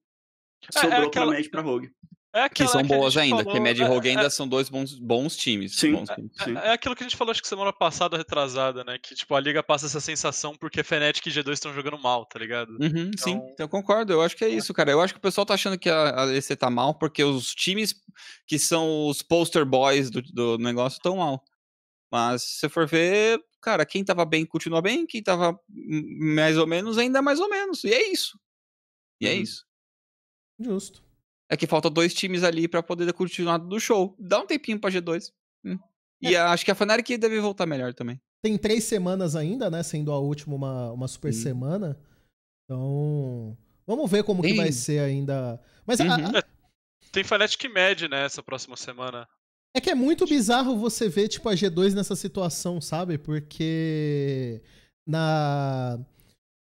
sobrou é, é aquela... pra Mad pra Rogue. É que são boas ainda, falou, que Mad e Rogue é, ainda é, são dois bons, bons times. Sim, bons times. É, é, aquilo que a gente falou, acho que semana passada, retrasada, né? Que, tipo, a liga passa essa sensação porque Fnatic e G2 estão jogando mal, tá ligado? Uhum, então... Sim, eu concordo. Eu acho que é isso, cara. Eu acho que o pessoal tá achando que a, a EC tá mal porque os times que são os poster boys do, do negócio estão mal. Mas se você for ver, cara, quem tava bem continua bem, quem tava mais ou menos ainda mais ou menos. E é isso. E é uhum. isso. Justo. É que falta dois times ali pra poder continuar do show. Dá um tempinho pra G2. Hum. E a- acho que a Fnatic deve voltar melhor também. Tem três semanas ainda, né? Sendo a última uma, uma super Sim. semana. Então. Vamos ver como que Sim. vai ser ainda. Mas a- Uhum. a- Tem Fnatic Med, né, essa próxima semana. é que é muito bizarro você ver, tipo, a G2 nessa situação, sabe? Porque. Na.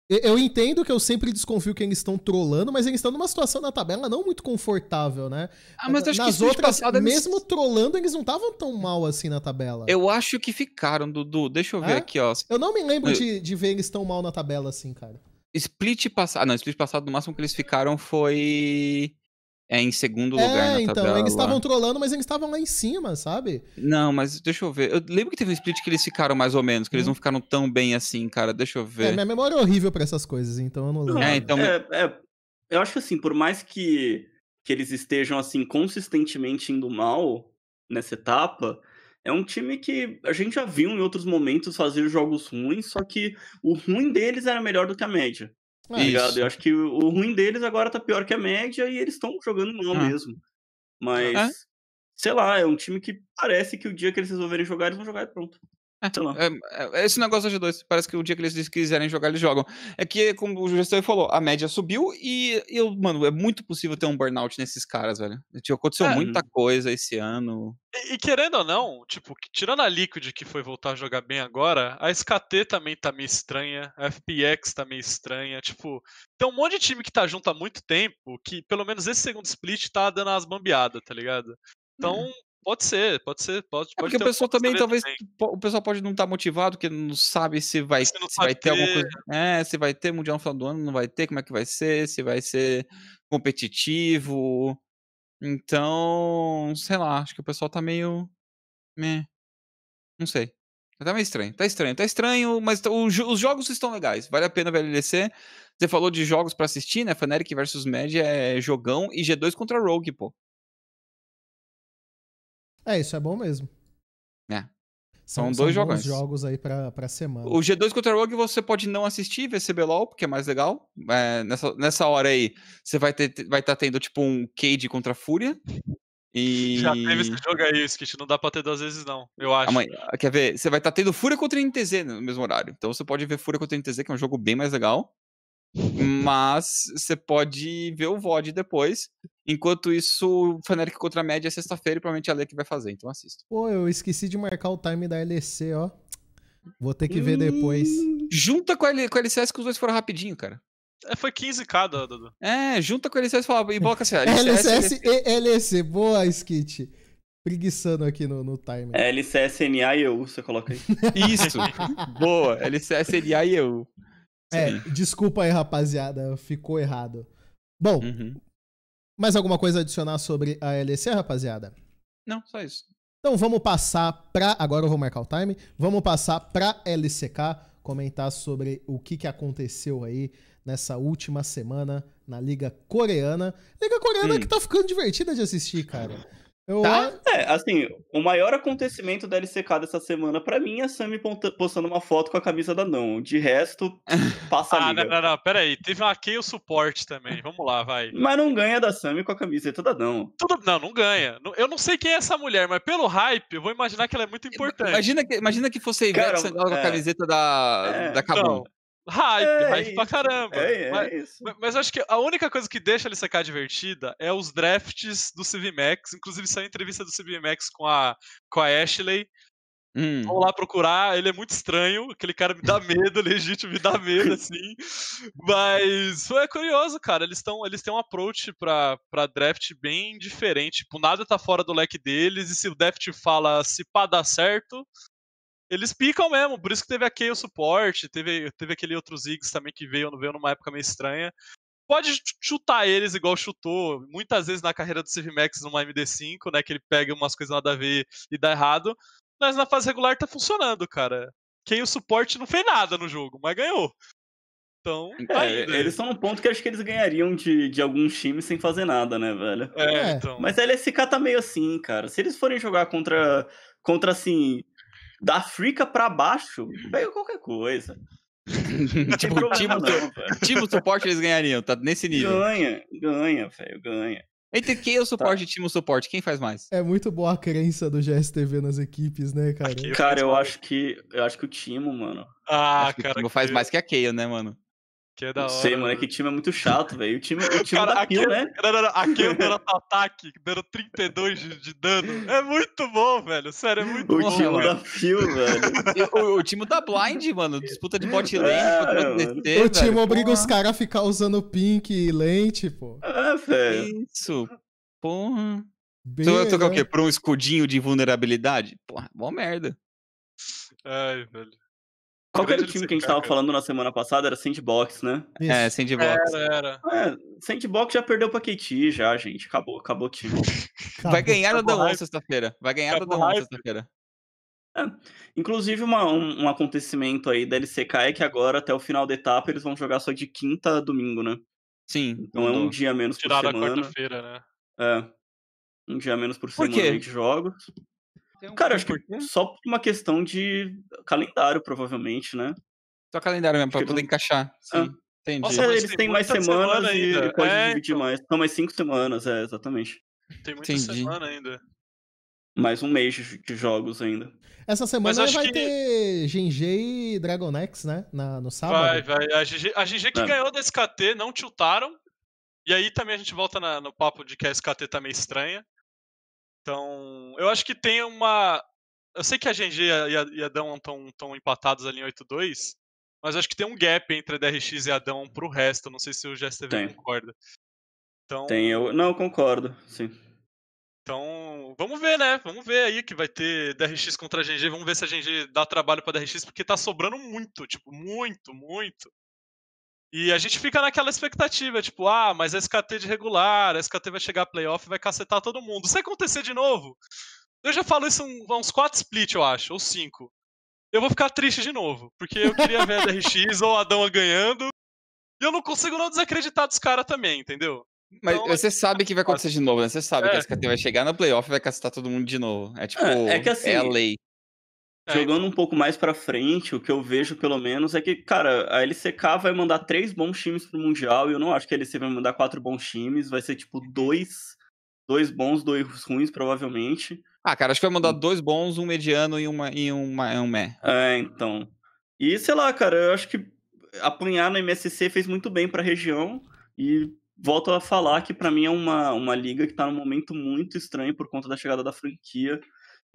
Eu- entendo que eu sempre desconfio que eles estão trolando, mas eles estão numa situação na tabela não muito confortável, né? Ah, mas acho que Nas split outras, passado eles- mesmo trolando, eles não estavam tão mal assim na tabela. Eu acho que ficaram, Dudu. Deixa eu ver É? aqui, ó. Eu não me lembro Eu- de, de ver eles tão mal na tabela assim, cara. Split passado. Ah, não, split passado, no máximo que eles ficaram foi. É em segundo lugar É, na então, tabela. eles estavam trolando, mas eles estavam lá em cima, sabe? Não, mas deixa eu ver. Eu lembro que teve um split que eles ficaram mais ou menos, que eles Hum. não ficaram tão bem assim, cara. Deixa eu É, ver. minha memória é horrível pra essas coisas, então eu não lembro. É, então- É, é, eu acho que assim, por mais que, que eles estejam assim consistentemente indo mal nessa etapa, é um time que a gente já viu em outros momentos fazer jogos ruins, só que o ruim deles era melhor do que a média. É, ligado? Isso. Eu acho que o o ruim deles agora tá pior que a média e eles estão jogando mal Ah. mesmo. Mas, É? sei lá, é um time que parece que o dia que eles resolverem jogar, eles vão jogar e pronto. É, é, esse negócio da G2, parece que o dia que eles quiserem jogar, eles jogam. É que, como o gestor falou, a média subiu e, eu, mano, é muito possível ter um burnout nesses caras, velho. Tipo, aconteceu É. muita coisa esse ano. E, e querendo ou não, tipo, tirando a Liquid que foi voltar a jogar bem agora, a SKT também tá meio estranha, a FPX tá meio estranha, tipo, tem um monte de time que tá junto há muito tempo que pelo menos esse segundo split tá dando umas bambeadas, tá ligado? Então, pode ser, pode ser, pode, É pode porque o ter pessoal também, talvez, também. o pessoal pode não estar motivado, porque não sabe se vai, Se se vai sabe ter alguma ter. coisa. É, se vai ter Mundial no final do ano, não vai ter, como é que vai ser, se vai ser competitivo. Então, sei lá, acho que o pessoal tá meio. meh, Não sei. Tá meio estranho, tá estranho, tá estranho, mas os jogos estão legais. Vale a pena ver a LEC. Você falou de jogos pra assistir, né? Fnatic versus Med é jogão e G2 contra Rogue, pô. É, isso é bom mesmo. É. São, São são dois bons jogões. jogos aí pra, pra semana. O G2 contra Rogue você pode não assistir, ver CBLOL, porque é mais legal. É, nessa, nessa hora aí, você vai estar vai tá tendo tipo um Cade contra Fúria. E. Já teve esse jogo aí, Skit, não dá pra ter duas vezes não, eu acho. Amanhã, quer ver? Você vai estar tendo Fúria contra NTZ no mesmo horário. Então você pode ver Fúria contra NTZ, que é um jogo bem mais legal. Mas você pode ver o VOD depois. Enquanto isso, Fnatic contra a Média é sexta-feira e provavelmente é a Lê que vai fazer. Então assista. Pô, eu esqueci de marcar o time da LEC, ó. Vou ter que ver depois. Hum, Junta com a, L- com a LCS que os dois foram rapidinho, cara. É, foi 15k, Dudu. É, junta com a LCS e fala, e coloca assim, ó, LCS e LEC. Boa, Skit. Preguiçando aqui no, no time. É LCSNA e eu, você coloca aí. Isso. Boa. LCS, LA e eu. É, desculpa aí, rapaziada. Ficou errado. Bom, Uhum. mais alguma coisa a adicionar sobre a LEC, rapaziada? Não, só isso. Então vamos passar pra. Agora eu vou marcar o time. Vamos passar pra LCK, comentar sobre o que, que aconteceu aí nessa última semana na Liga Coreana. Liga Coreana Hum. que tá ficando divertida de assistir, cara. Eu, Tá? É, assim, o maior acontecimento da LCK dessa semana pra mim é a Sammy postando uma foto com a camisa da Não. De resto, [laughs] passa a Ah, liga. não, não, não, pera aí, teve uma Kayle Support também, vamos lá, vai. Mas não ganha da Sammy com a camiseta da Não. Tudo, não, não ganha. Eu não sei quem é essa mulher, mas pelo hype, eu vou imaginar que ela é muito importante. Imagina que, imagina que fosse a Ivete Cara, com a é. camiseta da, É, da Kabum. Não, hype, É, hype é pra isso. caramba. É, é Mas, isso. mas- acho que a única coisa que deixa ele secar divertida é os drafts do CVMAX. Inclusive, saiu entrevista do CVMAX com a, com a Ashley. Hum. Vamos lá procurar, ele é muito estranho, aquele cara me dá medo, [laughs] legítimo, me dá medo, assim. Mas foi curioso, cara. Eles, tão, eles têm um approach pra, pra draft bem diferente. Tipo, nada tá fora do leque deles, e se o draft fala se pá dá certo, eles picam mesmo. Por isso que teve a Kayle Support, teve, teve aquele outro Ziggs também que veio, veio numa época meio estranha. Pode ch- chutar eles igual chutou muitas vezes na carreira do CVMAX numa MD5, né? Que ele pega umas coisas nada a ver e dá errado. Mas na fase regular tá funcionando, cara. Quem o suporte não fez nada no jogo, mas ganhou. Então, tá É, eles estão num ponto que acho que eles ganhariam de, de alguns times sem fazer nada, né, velho? É, É, então. Mas a LSK tá meio assim, cara. Se eles forem jogar contra, contra assim, da África pra baixo, veio qualquer coisa. [laughs] Não tem tipo, problema time, não, velho. tipo suporte eles ganhariam, tá nesse nível. Ganha, ganha, velho, ganha. Entre quem é o suporte e time o suporte, quem faz mais? É muito boa a crença do GSTV nas equipes, né, cara? Aqui Cara, eu acho que. Eu acho que o Timo, mano. Ah, Acho que o cara. time faz que- mais que a Kayle, né, mano? Que é da Não hora. sei, mano, é velho. que o time é muito chato, velho. O time, o time Cara, da aqui, kill, né? não, não, não, aqui [laughs] eu dando ataque, dando 32 de, de dano. É muito bom, velho. Sério, é muito O bom. time mano. da Phil, velho. O, o time da Blind, mano, disputa de bot lane É, o. DT, o time velho, obriga porra. os caras a ficar usando pink e lente, pô. É, velho. Isso. Porra. Bem Tu vai tocar o quê? Por um escudinho de vulnerabilidade? Porra, mó merda. Ai, velho. Qual era o time que a gente tava falando na semana passada? Era Sandbox, né? Isso. É, Sandbox. Era, era. É, Sandbox já perdeu pra KT, já, gente. Acabou, acabou o time. Vai ganhar da Dawn sexta-feira. Vai ganhar da Dawn sexta-feira. Inclusive, uma- um, um acontecimento aí da LCK é que agora, até o final da etapa, eles vão jogar só de quinta a domingo, né? Sim. Então é um dia menos por Tiraram a semana. quarta-feira, né? É. Um dia menos por Por semana quê? de jogos. Tem um Cara, acho que só por uma questão de calendário, provavelmente, né? Só calendário mesmo, pra Acho poder não- encaixar. Sim, Ah. entendi. Nossa, É, mas eles têm mais semanas semana e ainda. ele pode É, dividir então. mais. São mais cinco semanas, é, exatamente. Tem muita Entendi. semana ainda. Mais um mês de, jogos ainda. Essa semana acho vai que- ter Genji e Dragonex, né? Na, no sábado. Vai, vai. A GG que É. ganhou da SKT não tiltaram. E aí também a gente volta na- no papo de que a SKT tá meio estranha. Então, eu acho que tem uma. Eu sei que a GG e a, e a, Dão estão empatados ali em 8-2, mas eu acho que tem um gap entre a DRX e a Dão pro resto. Não sei se o GSTV Tem. concorda. Então, Tem, eu. Não, eu concordo, sim. então, vamos ver, né? Vamos ver aí que vai ter DRX contra a GG. Vamos ver se a GG dá trabalho pra DRX, porque tá sobrando muito, tipo, muito, muito. E a gente fica naquela expectativa, tipo, ah, mas a SKT de regular, a SKT vai chegar a playoff e vai cacetar todo mundo. Se acontecer de novo, eu já falo isso há uns 4 split, eu acho, ou 5. Eu vou ficar triste de novo, porque eu queria ver a DRX [laughs] ou a Dama ganhando. E eu não consigo não desacreditar dos caras também, entendeu? Mas Então, você sabe que vai acontecer de novo, né? Você sabe que É. a SKT vai chegar no playoff e vai cacetar todo mundo de novo. É tipo, É, é que assim, é a lei. É, Jogando um pouco mais pra frente, o que eu vejo, pelo menos, é que, cara, a LCK vai mandar três bons times pro Mundial, e eu não acho que a LC vai mandar quatro bons times, vai ser tipo dois, dois bons, dois ruins, provavelmente. Ah, cara, acho que vai mandar Hum. dois bons, um mediano e, uma, e uma, um meh. É, então. E sei lá, cara, eu acho que apanhar no MSC fez muito bem pra região, e volto a falar que pra mim é uma, uma liga que tá num momento muito estranho por conta da chegada da franquia.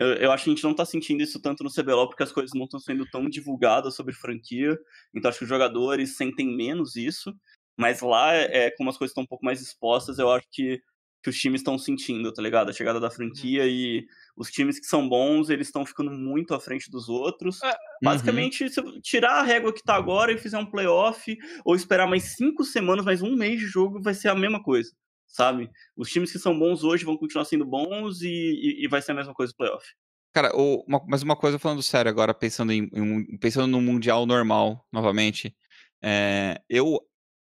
Eu, eu acho que a gente não tá sentindo isso tanto no CBLOL porque as coisas não estão sendo tão divulgadas sobre franquia. Então acho que os jogadores sentem menos isso. Mas lá, é, como as coisas estão um pouco mais expostas, eu acho que, que os times estão sentindo, tá ligado? A chegada da franquia e os times que são bons, eles estão ficando muito à frente dos outros. É, Uhum. Basicamente, se eu tirar a régua que tá agora e fizer um playoff, ou esperar mais cinco semanas, mais um mês de jogo, vai ser a mesma coisa, sabe? Os times que são bons hoje vão continuar sendo bons e, e- e vai ser a mesma coisa no playoff. Cara, o- uma- mas uma coisa falando sério agora, pensando em, em pensando no Mundial normal, novamente. é, eu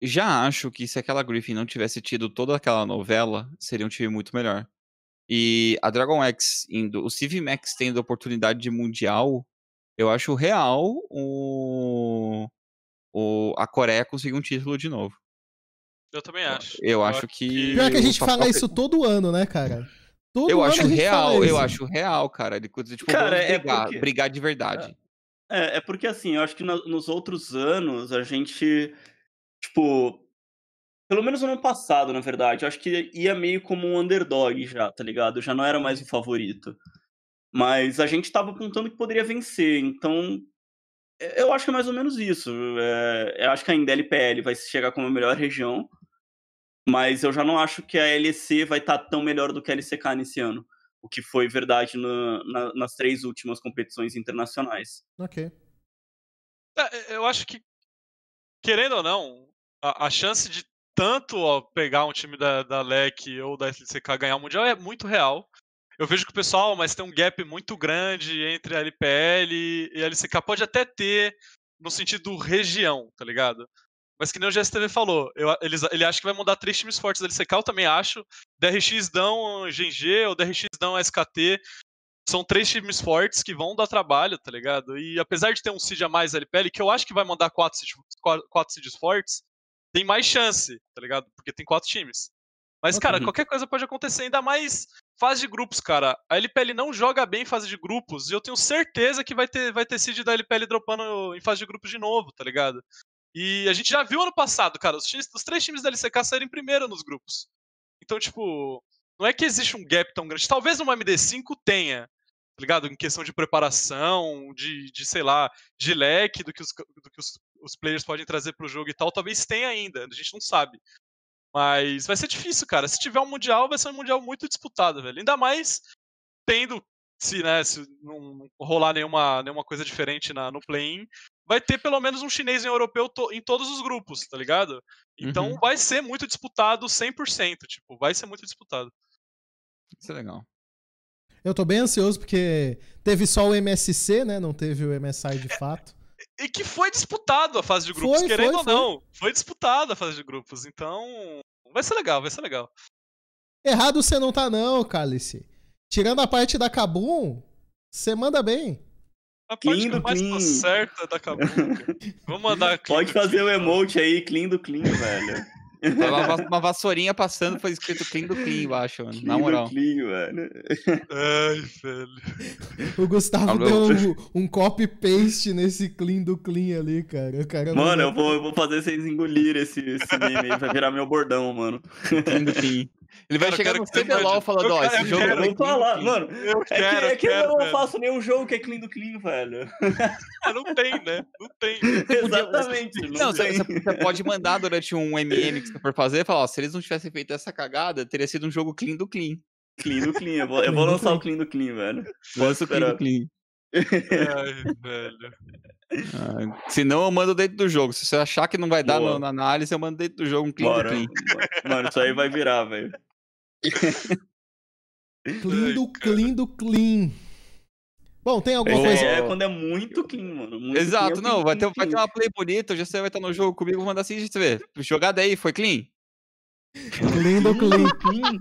já acho que se aquela Griffin não tivesse tido toda aquela novela, seria um time muito melhor. E a Dragon X indo, o CV Max tendo a oportunidade de Mundial, eu acho real o, o, a Coreia conseguir um título de novo. Eu também acho. Eu acho que. Pior que a gente fala isso todo ano, né, cara? Todo Eu ano acho a gente fala real, eu acho real, cara. De, tipo, Cara, é brigar, porque- brigar de verdade. É, é porque assim, eu acho que na- nos outros anos a gente, tipo, pelo menos no ano passado, na verdade, eu acho que ia meio como um underdog já, tá ligado? Já não era mais o favorito. Mas a gente tava apontando que poderia vencer, então é, eu acho que é mais ou menos isso. É, eu acho que ainda a LPL vai chegar como a melhor região, mas eu já não acho que a LEC vai estar tão melhor do que a LCK nesse ano. O que foi verdade na- na- nas três últimas competições internacionais. Ok. É, eu acho que, querendo ou não, a, a chance de tanto ó, pegar um time da, da LEC ou da LCK ganhar o Mundial é muito real. Eu vejo que o pessoal, mas tem um gap muito grande entre a LPL e a LCK. Pode até ter no sentido região, tá ligado? Mas que nem o GSTV falou, eu, eles, ele acha que vai mudar três times fortes da LCK, eu também acho. DRX dão GG ou DRX dão SKT. São três times fortes que vão dar trabalho, tá ligado? E apesar de ter um seed a mais da LPL, que eu acho que vai mandar quatro, quatro, quatro seeds fortes, tem mais chance, tá ligado? Porque tem quatro times. Mas, cara, qualquer coisa pode acontecer, ainda mais fase de grupos, cara. A LPL não joga bem em fase de grupos, e eu tenho certeza que vai ter, vai ter seed da LPL dropando em fase de grupos de novo, tá ligado? E a gente já viu ano passado, cara, os, os três times da LCK saíram em primeiro nos grupos. Então, tipo, não é que existe um gap tão grande. Talvez no MD5 tenha, tá ligado? Em questão de preparação, de, de sei lá, de leque do que, os, do que os, os players podem trazer pro jogo e tal. Talvez tenha ainda, a gente não sabe. Mas vai ser difícil, cara. Se tiver um Mundial, vai ser um Mundial muito disputado, velho. Ainda mais tendo, se, né, se não rolar nenhuma, nenhuma coisa diferente na, no play-in, vai ter pelo menos um chinês e um europeu to- em todos os grupos, tá ligado? Então Uhum. vai ser muito disputado 100%, tipo, vai ser muito disputado. Isso é legal. Eu tô bem ansioso porque teve só o MSC, né? Não teve o MSI de fato. E que foi disputado a fase de grupos, Foi, querendo foi, ou não. Foi disputado a fase de grupos, então vai ser legal, vai ser legal. Errado você não tá, não, Cálice. Tirando a parte da Kabum, você manda bem. A parte Clean que do mais tá clean. certa da. Vamos mandar [laughs] clean Pode fazer clean, o favor. emote aí, clean do clean, velho. Tava uma, uma vassourinha passando, foi escrito clean do clean embaixo, mano. Clean Na moral. do clean, velho. Ai, velho. O Gustavo Alô. deu um, um copy-paste nesse clean do clean ali, cara. O cara Mano, eu vou, eu vou fazer vocês engolirem esse, esse meme aí, vai virar meu bordão, mano. Clean do clean. Ele vai Cara, chegar no que CBLOL falando, ó, esse jogo quero- do falar, mano. Eu É que, quero, é que quero, eu não faço nenhum jogo que é clean do clean, velho. [laughs] Ah, Não tem, né? Não tem. [laughs] Exatamente. Não, Não, você, tem. você- você pode mandar durante um MM que você for fazer e falar, ó, se eles não tivessem feito essa cagada, teria sido um jogo clean do clean. Clean do clean. Eu vou, eu vou lançar o clean do clean, velho. Lança o clean do clean. Ai, velho. Ah, se não, eu mando dentro do jogo. Se você achar que não vai dar no- na análise, eu mando dentro do jogo um clean Bora. do clean. Mano, isso aí vai virar, velho. [laughs] Clean do clean do clean. Bom, tem alguma Boa. coisa. É quando é muito clean, mano. Muito Exato, clean, não, vai ter, vai ter uma play bonita, já você vai estar no jogo comigo, vou mandar assim, você vê. Jogada aí, foi clean? Clean do [laughs] clean. Clean.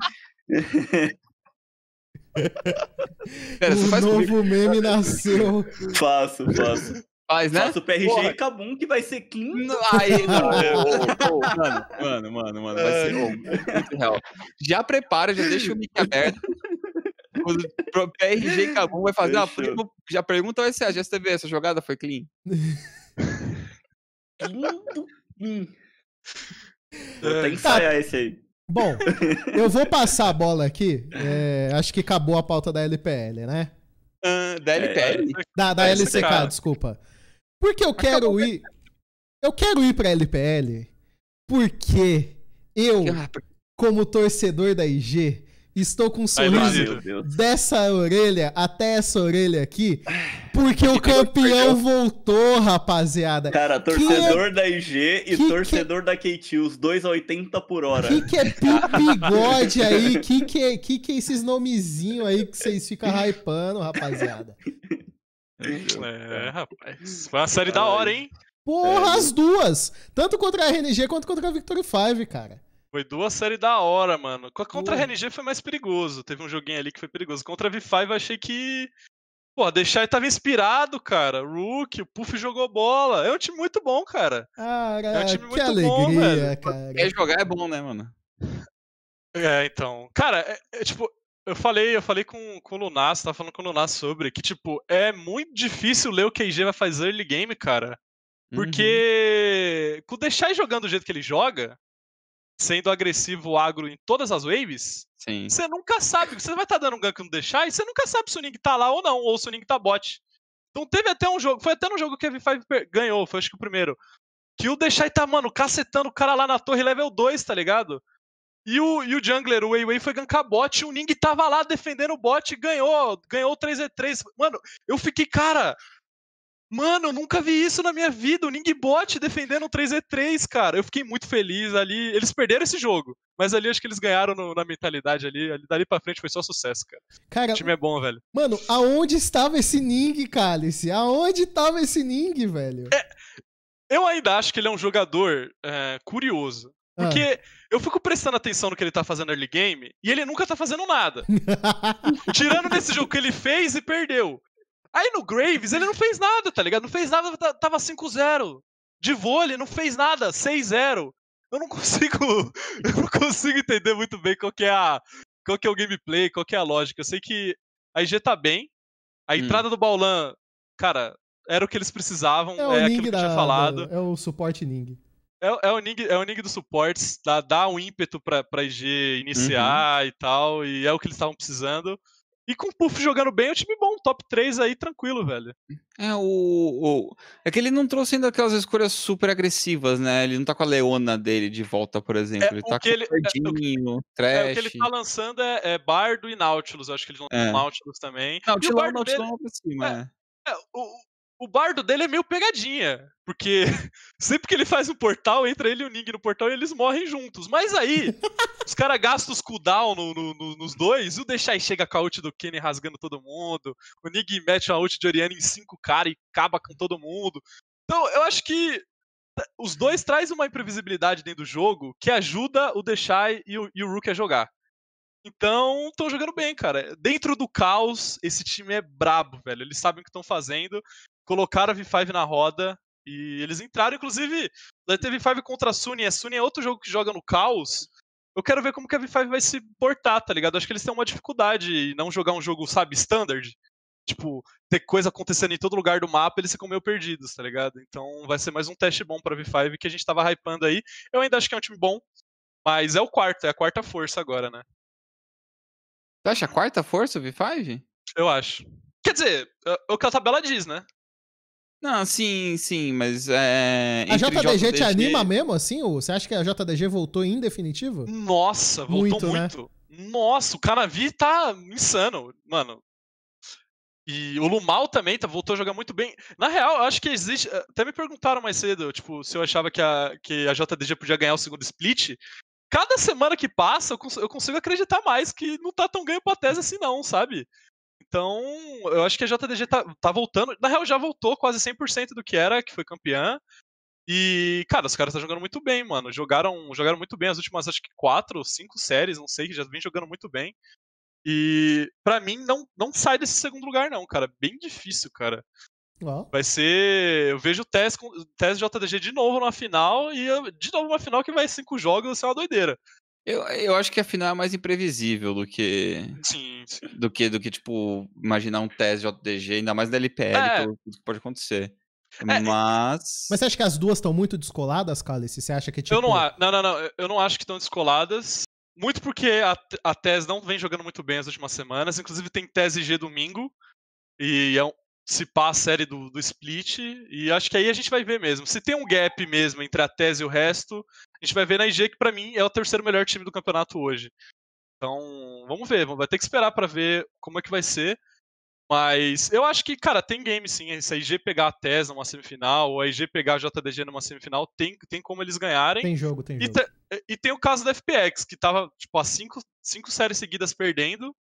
Pera, você o faz novo comigo, meme nasceu. Faço, faço. Faz, né? Faço o PRG Porra. e Kabum que vai ser clean. Não, Aí, não, [laughs] ô, mano, mano, mano, mano, vai ser ô, muito real. Já prepara, já deixa o mic [laughs] aberto. O pro- PRG e Cabum vai fazer uma Fechou. prima, já pergunta vai ser a GSTV, essa jogada foi clean? Clean do clean. Vou É. até ensaiar esse aí. Bom, eu vou passar a bola aqui. é, acho que acabou a pauta da LPL, né? Ah, da LPL? Da, da É, LCK, cara. desculpa. Porque eu quero ir. Eu quero ir pra LPL porque eu, Ah, como torcedor da IG, estou com um sorriso Deus. dessa orelha até essa orelha aqui, porque o campeão voltou, rapaziada. Cara, torcedor da IG e que- torcedor da KT, os dois a 80 por hora. Que que é Bigode aí? Que que, é- que que é esses nomezinhos aí que vocês ficam hypando, rapaziada? [laughs] É, rapaz. Foi uma série da hora, hein? Porra, É, as duas! Tanto contra a RNG quanto contra a Victory 5, cara. Foi duas séries da hora, mano. Co- Contra Porra. a RNG foi mais perigoso. Teve um joguinho ali que foi perigoso. Contra a V5 eu achei que. Pô, deixar ele tava inspirado, cara. Rook, o Puff jogou bola. É um time muito bom, cara. Cara, É um time que muito alegria, bom, velho. cara. quer jogar é bom, né, mano? É, então. Cara, é, é, tipo, eu falei, eu falei com, com o Lunas, tava falando com o Lunas sobre que, tipo, é muito difícil ler o que IG vai fazer early game, cara. Uhum. Porque com o deixar jogando do jeito que ele joga, sendo agressivo agro em todas as waves, Sim. você nunca sabe. Você vai estar dando um gank no deixar e você nunca sabe se o Ning tá lá ou não, ou se o Ning tá bot. Então teve até um jogo, foi até no jogo que a V5 per- ganhou, foi acho que o primeiro. Que o Deixai tá, mano, cacetando o cara lá na torre level 2, tá ligado? E o, e o jungler, o Weiwei, foi gankar bot o Ning tava lá defendendo o bot e ganhou, ganhou o 3v3. Mano, eu fiquei, cara. Mano, eu nunca vi isso na minha vida. O Ning bot defendendo o 3v3, cara. Eu fiquei muito feliz ali. Eles perderam esse jogo, mas ali acho que eles ganharam no- na mentalidade ali. ali. Dali pra frente foi só sucesso, cara. Cara, O time é bom, velho. mano, aonde estava esse Ning, Cálice? Aonde estava esse Ning, velho? Eu ainda acho que ele é um jogador é, curioso. Ah. Porque eu fico prestando atenção no que ele tá fazendo early game e ele nunca tá fazendo nada. [laughs] Tirando nesse jogo que ele fez e perdeu. Aí no Graves ele não fez nada, tá ligado? Não fez nada, tá- tava 5-0. De vôlei, não fez nada, 6-0. eu não consigo. [laughs] Eu não consigo entender muito bem qual que é a. Qual que é o gameplay, qual que é a lógica. Eu sei que a IG tá bem. A Hum. entrada do Baulan, cara, era o que eles precisavam. É É, o aquilo Ning que eu da. tinha falado. do- é o suporte Ning. É, é o Ning, é o Ning dos suportes, dá, dá um ímpeto pra, pra IG iniciar e tal, e é o que eles estavam precisando. E com o Puff jogando bem, é um time bom, top 3 aí, tranquilo, velho. É, o, o- É que ele não trouxe ainda aquelas escolhas super agressivas, né? Ele não tá com a Leona dele de volta, por exemplo. ele o tá com ele- o Verdinho, É, Trash. o que ele tá lançando é, é Bardo e Nautilus, eu acho que É. o Nautilus também. Não, e o Bardo não, dele, pra cima, é. é, o, o Bardo dele é meio pegadinha, porque [laughs] sempre que ele faz um portal, entra ele e o Ning no portal e eles morrem juntos. Mas aí, os caras gastam os cooldown no, no- no- nos dois, e o Deixai chega com a ult do Kenny rasgando todo mundo, o Ning mete uma ult de Oriana em cinco caras e acaba com todo mundo. Então, eu acho que os dois trazem uma imprevisibilidade dentro do jogo que ajuda o Deixai e o, e o Rook a jogar. Então, estão jogando bem, cara. Dentro do caos, esse time é brabo, velho. Eles sabem o que estão fazendo. Colocaram a V5 na roda e eles entraram, inclusive, vai ter V5 contra a Sunny. A Sunny é outro jogo que joga no caos. Eu quero ver como que a V5 vai se portar, tá ligado? Acho que eles têm uma dificuldade em não jogar um jogo, sabe, standard. Tipo, ter coisa acontecendo em todo lugar do mapa, eles ficam meio perdidos, tá ligado? Então vai ser mais um teste bom pra V5 que a gente tava hypando aí. Eu ainda acho que é um time bom, mas é o quarto, é a quarta força agora, né? Você acha a quarta força o V5? Eu acho. Quer dizer, é é o que a tabela diz, né? Não, sim, sim, mas é. A entre JDG, te anima mesmo, assim? Você acha que a JDG voltou em definitivo? Nossa, voltou Muito, né? muito. Nossa, o Canavi tá insano, mano. E o Lumal também tá, voltou a jogar muito bem. Na real, eu acho que existe. Até me perguntaram mais cedo, tipo, se eu achava que a, que a JDG podia ganhar o segundo split. Cada semana que passa, eu, cons- eu consigo acreditar mais que não tá tão ganho pra tese assim, não, sabe? Então, eu acho que a JDG tá, tá voltando. Na real, já voltou quase 100% do que era, que foi campeã. E, cara, os caras estão jogando muito bem, mano. Jogaram, jogaram muito bem as últimas, acho que quatro cinco séries, não sei, que já vem jogando muito bem. E, pra mim, não, não sai desse segundo lugar, não, cara. Bem difícil, cara. Vai ser. Eu vejo o TES, TES JDG de novo na final e eu- de novo uma final que vai cinco jogos, vai ser uma doideira. Eu, eu acho que a final é mais imprevisível do que. Sim, sim. Do que, do que, tipo, imaginar um teste JDG, ainda mais da LPL, É. pelo tudo que pode acontecer. É, Mas. Mas você acha que as duas estão muito descoladas, Cálice? Você acha que, tipo... Eu não, não, não, não. eu- não acho que estão descoladas. Muito porque a, a TES não vem jogando muito bem as últimas semanas. Inclusive tem TES e G domingo. E é um, se pá a série do, do split. E acho que aí a gente vai ver mesmo. Se tem um gap mesmo entre a TES e o resto, a gente vai ver na IG, que pra mim é o terceiro melhor time do campeonato hoje. Então, vamos ver. Vai ter que esperar pra ver como é que vai ser. Mas eu acho que, cara, tem game sim. Se a IG pegar a TES numa semifinal, ou a IG pegar a JDG numa semifinal, tem, tem como eles ganharem. Tem jogo, tem E, jogo. te- e tem o caso da FPX, que tava, tipo, há cinco, cinco séries seguidas perdendo.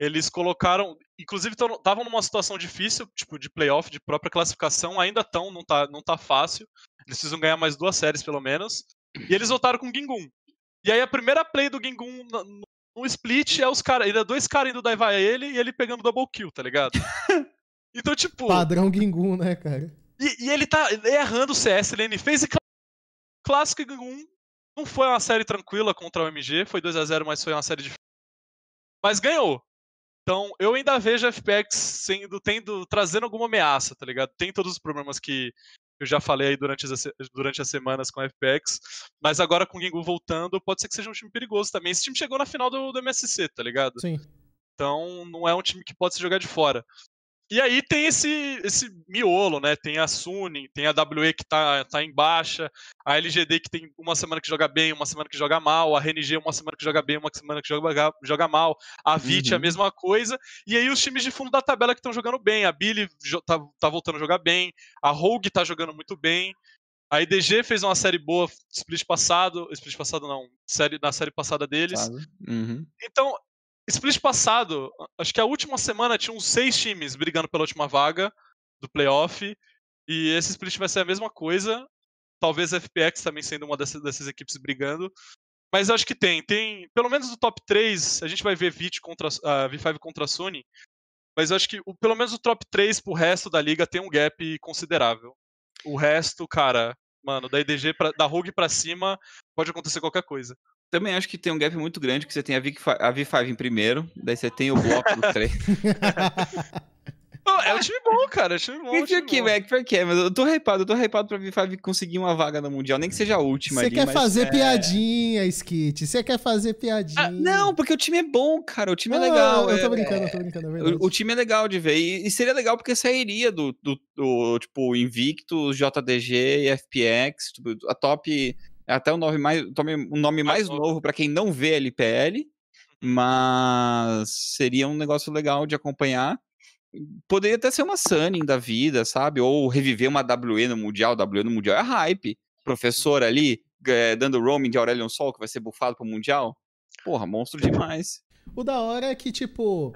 Eles colocaram. Inclusive, estavam numa situação difícil, tipo, de playoff, de própria classificação. Ainda estão, não tá, não tá fácil. Eles precisam ganhar mais duas séries, pelo menos. E eles voltaram com o Gingun. E aí a primeira play do Gingun no, split é os caras. Ainda dois caras indo daivar ele e ele pegando double kill, tá ligado? [laughs] Então, tipo. Padrão Gingun, né, cara? E, e ele tá errando o CS, ele fez e cl- clássico Gingun. Não foi uma série tranquila contra o MG, foi 2 a 0 mas foi uma série difícil. Mas ganhou. Então, eu ainda vejo a FPX sendo, tendo, trazendo alguma ameaça, tá ligado? Tem todos os problemas que eu já falei aí durante as, durante as semanas com a FPX, mas agora com o Gingu voltando, pode ser que seja um time perigoso também. Esse time chegou na final do, do MSC, tá ligado? Sim. Então não é um time que pode se jogar de fora. E aí tem esse, esse miolo, né? Tem a Suning, tem a WE que tá, tá em baixa, a LGD que tem uma semana que joga bem, uma semana que joga mal, a RNG uma semana que joga bem, uma semana que joga, joga mal, a VIT a Uhum. mesma coisa, e aí os times de fundo da tabela que estão jogando bem, a Billy tá, tá voltando a jogar bem, a Rogue tá jogando muito bem, a IDG fez uma série boa, split passado, split passado não, série, na série passada deles? Uhum. então, split passado, acho que a última semana tinha uns seis times brigando pela última vaga do playoff. E esse split vai ser a mesma coisa. Talvez a FPX também sendo uma dessas, dessas equipes brigando. Mas acho que tem. Tem, pelo menos no top 3, a gente vai ver VIT contra, a V5 contra a Sony. Mas acho que o- pelo menos o top 3 pro resto da liga tem um gap considerável. O resto, cara, mano, da EDG, pra, da Rogue pra cima, pode acontecer qualquer coisa. Também acho que tem um gap muito grande, que você tem a, v, a V5 em primeiro, daí você tem o bloco do 3. [laughs] é um time bom, cara. É um time bom. É time aqui, velho, por quê? Mas eu tô hypado, eu tô hypado pra V5 conseguir uma vaga no Mundial, nem que seja a última. Você quer mas, fazer é... piadinha, Skit. Você quer fazer piadinha. Ah, não, porque o time é bom, cara. O time é ah, legal. Eu tô brincando, eu tô brincando, é verdade. O, o, time é legal de ver. E, e seria legal porque sairia do, do, do, tipo, Invictus, JDG e FPX, tipo, a top. Até o nome mais, o nome mais novo para quem não vê LPL, mas seria um negócio legal de acompanhar poderia até ser uma Sunning da vida, sabe? Ou reviver uma WE no Mundial. WE no Mundial é hype. Professor ali, é, dando roaming de Aurelion Sol, que vai ser bufado pro Mundial. Porra, monstro demais. O da hora é que, tipo,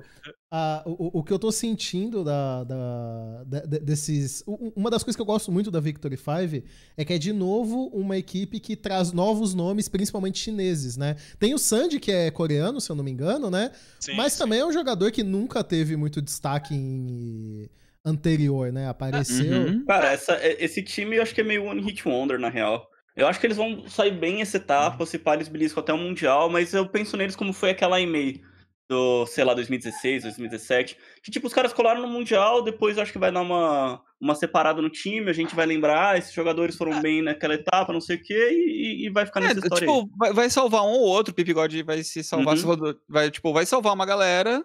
a, o, o que eu tô sentindo da, da, da, desses. Uma das coisas que eu gosto muito da Victory 5 é que é, de novo, uma equipe que traz novos nomes, principalmente chineses, né? Tem o Sandy, que é coreano, se eu não me engano, né? Sim, Mas sim. também é um jogador que nunca teve muito destaque em anterior, né? Apareceu. Uhum. Cara, essa, esse time eu acho que é meio one hit wonder, na real. Eu acho que eles vão sair bem essa etapa, uhum. se pá, eles beliscam até o Mundial, mas eu penso neles como foi aquela e-mail do, sei lá, 2016, 2017, que tipo, os caras colaram no Mundial, depois acho que vai dar uma, uma separada no time, a gente vai lembrar, ah, esses jogadores foram bem naquela etapa, não sei o quê, e, e vai ficar nessa é, história tipo, vai, vai, salvar um ou outro, o Pipigode vai se salvar, uhum. vai, tipo, vai salvar uma galera,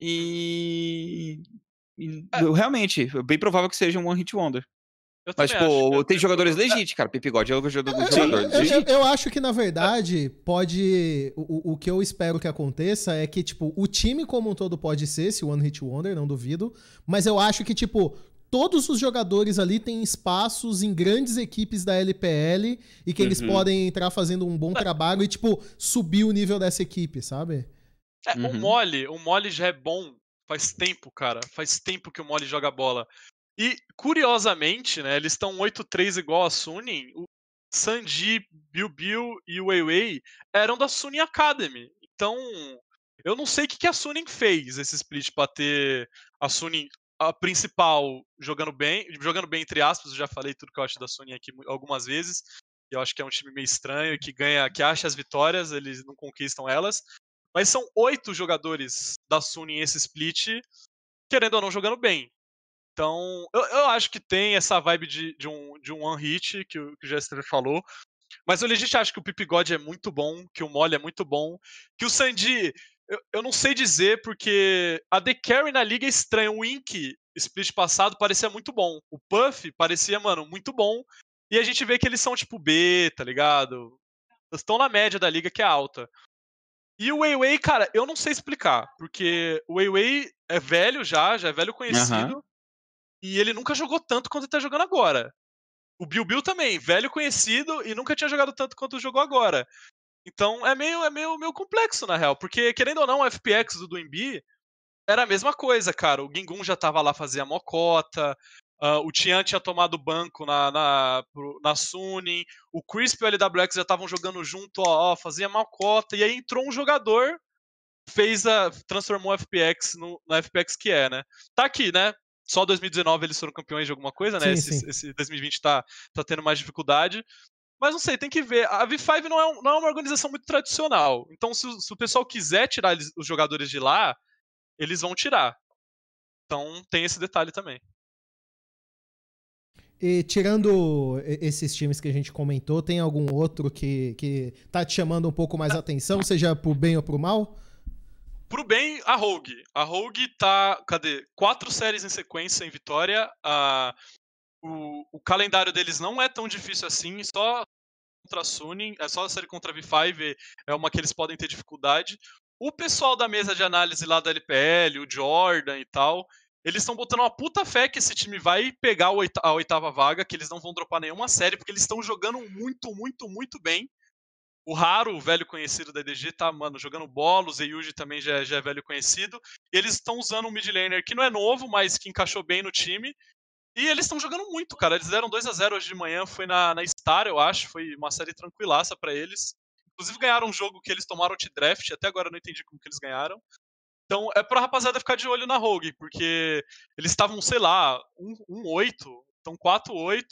e... e é. realmente, é bem provável que seja um One Hit Wonder. Mas, tipo, tem jogadores legítimos, cara. Pipigode é o jogador, é, jogador eu, eu, acho que, na verdade, pode. O, o que eu espero que aconteça é que, tipo, o time como um todo pode ser esse One Hit Wonder, não duvido. Mas eu acho que, tipo, todos os jogadores ali têm espaços em grandes equipes da LPL e que uhum. eles podem entrar fazendo um bom é. trabalho e, tipo, subir o nível dessa equipe, sabe? É, uhum. o Mole, o Mole já é bom faz tempo, cara. Faz tempo que o Mole joga bola. E, curiosamente, né, eles estão 8-3 igual a Suning. O Sanji, Bill Bill e o Weiwei eram da Suning Academy. Então, eu não sei o que, que a Suning fez esse split para ter a Suning a principal jogando bem, jogando bem entre aspas, eu já falei tudo que eu acho da Suning aqui algumas vezes. Eu acho que é um time meio estranho que ganha, que acha as vitórias, eles não conquistam elas. Mas são oito jogadores da Suning esse split, querendo ou não jogando bem. Então, eu, eu, acho que tem essa vibe de, de, um, de um one hit que o, que o Jester falou. Mas eu legit acho que o Pipigode é muito bom, que o Mole é muito bom, que o Sandy, eu, eu não sei dizer, porque a The Carry na liga é estranha. O Ink, split passado, parecia muito bom. O Puff parecia, mano, muito bom. E a gente vê que eles são tipo B, tá ligado? Estão na média da liga, que é alta. E o Weiwei, cara, eu não sei explicar, porque o Weiwei é velho já, já é velho conhecido. Uhum. E ele nunca jogou tanto quanto ele tá jogando agora. O Bill Bill também, velho conhecido e nunca tinha jogado tanto quanto jogou agora. Então é meio, é meio, meio complexo, na real. Porque, querendo ou não, o FPX do Duimbi era a mesma coisa, cara. O Gingun já tava lá, fazia mocota. Uh, o Tian tinha tomado banco na, na, na Suning. O Crisp e o LWX já estavam jogando junto, ó, ó, fazia mocota. E aí entrou um jogador, fez a. transformou o FPX no, no FPX que é, né? Tá aqui, né? Só 2019 eles foram campeões de alguma coisa, né? Sim, esse, sim. esse, 2020 tá, tá tendo mais dificuldade. Mas não sei, tem que ver. A V5 não é, um, não é uma organização muito tradicional. Então, se, se o pessoal quiser tirar eles, os jogadores de lá, eles vão tirar. Então, tem esse detalhe também. E tirando esses times que a gente comentou, tem algum outro que, que tá te chamando um pouco mais atenção, seja pro bem ou pro mal? Pro bem, a Rogue. A Rogue tá. Cadê? Quatro séries em sequência em vitória. A, o, o calendário deles não é tão difícil assim, só contra a Suning, é só a série contra a V5 é uma que eles podem ter dificuldade. O pessoal da mesa de análise lá da LPL, o Jordan e tal, eles estão botando uma puta fé que esse time vai pegar a oitava vaga, que eles não vão dropar nenhuma série, porque eles estão jogando muito, muito, muito bem. O Raro, o velho conhecido da EDG, tá, mano, jogando bola. O Zeyuji também já, é, já é velho conhecido. E eles estão usando um mid laner que não é novo, mas que encaixou bem no time. E eles estão jogando muito, cara. Eles deram 2 a 0 hoje de manhã, foi na, na Star, eu acho. Foi uma série tranquilaça para eles. Inclusive ganharam um jogo que eles tomaram de draft, até agora eu não entendi como que eles ganharam. Então é pra rapaziada ficar de olho na Rogue, porque eles estavam, sei lá, 1-8, um, um então 4-8,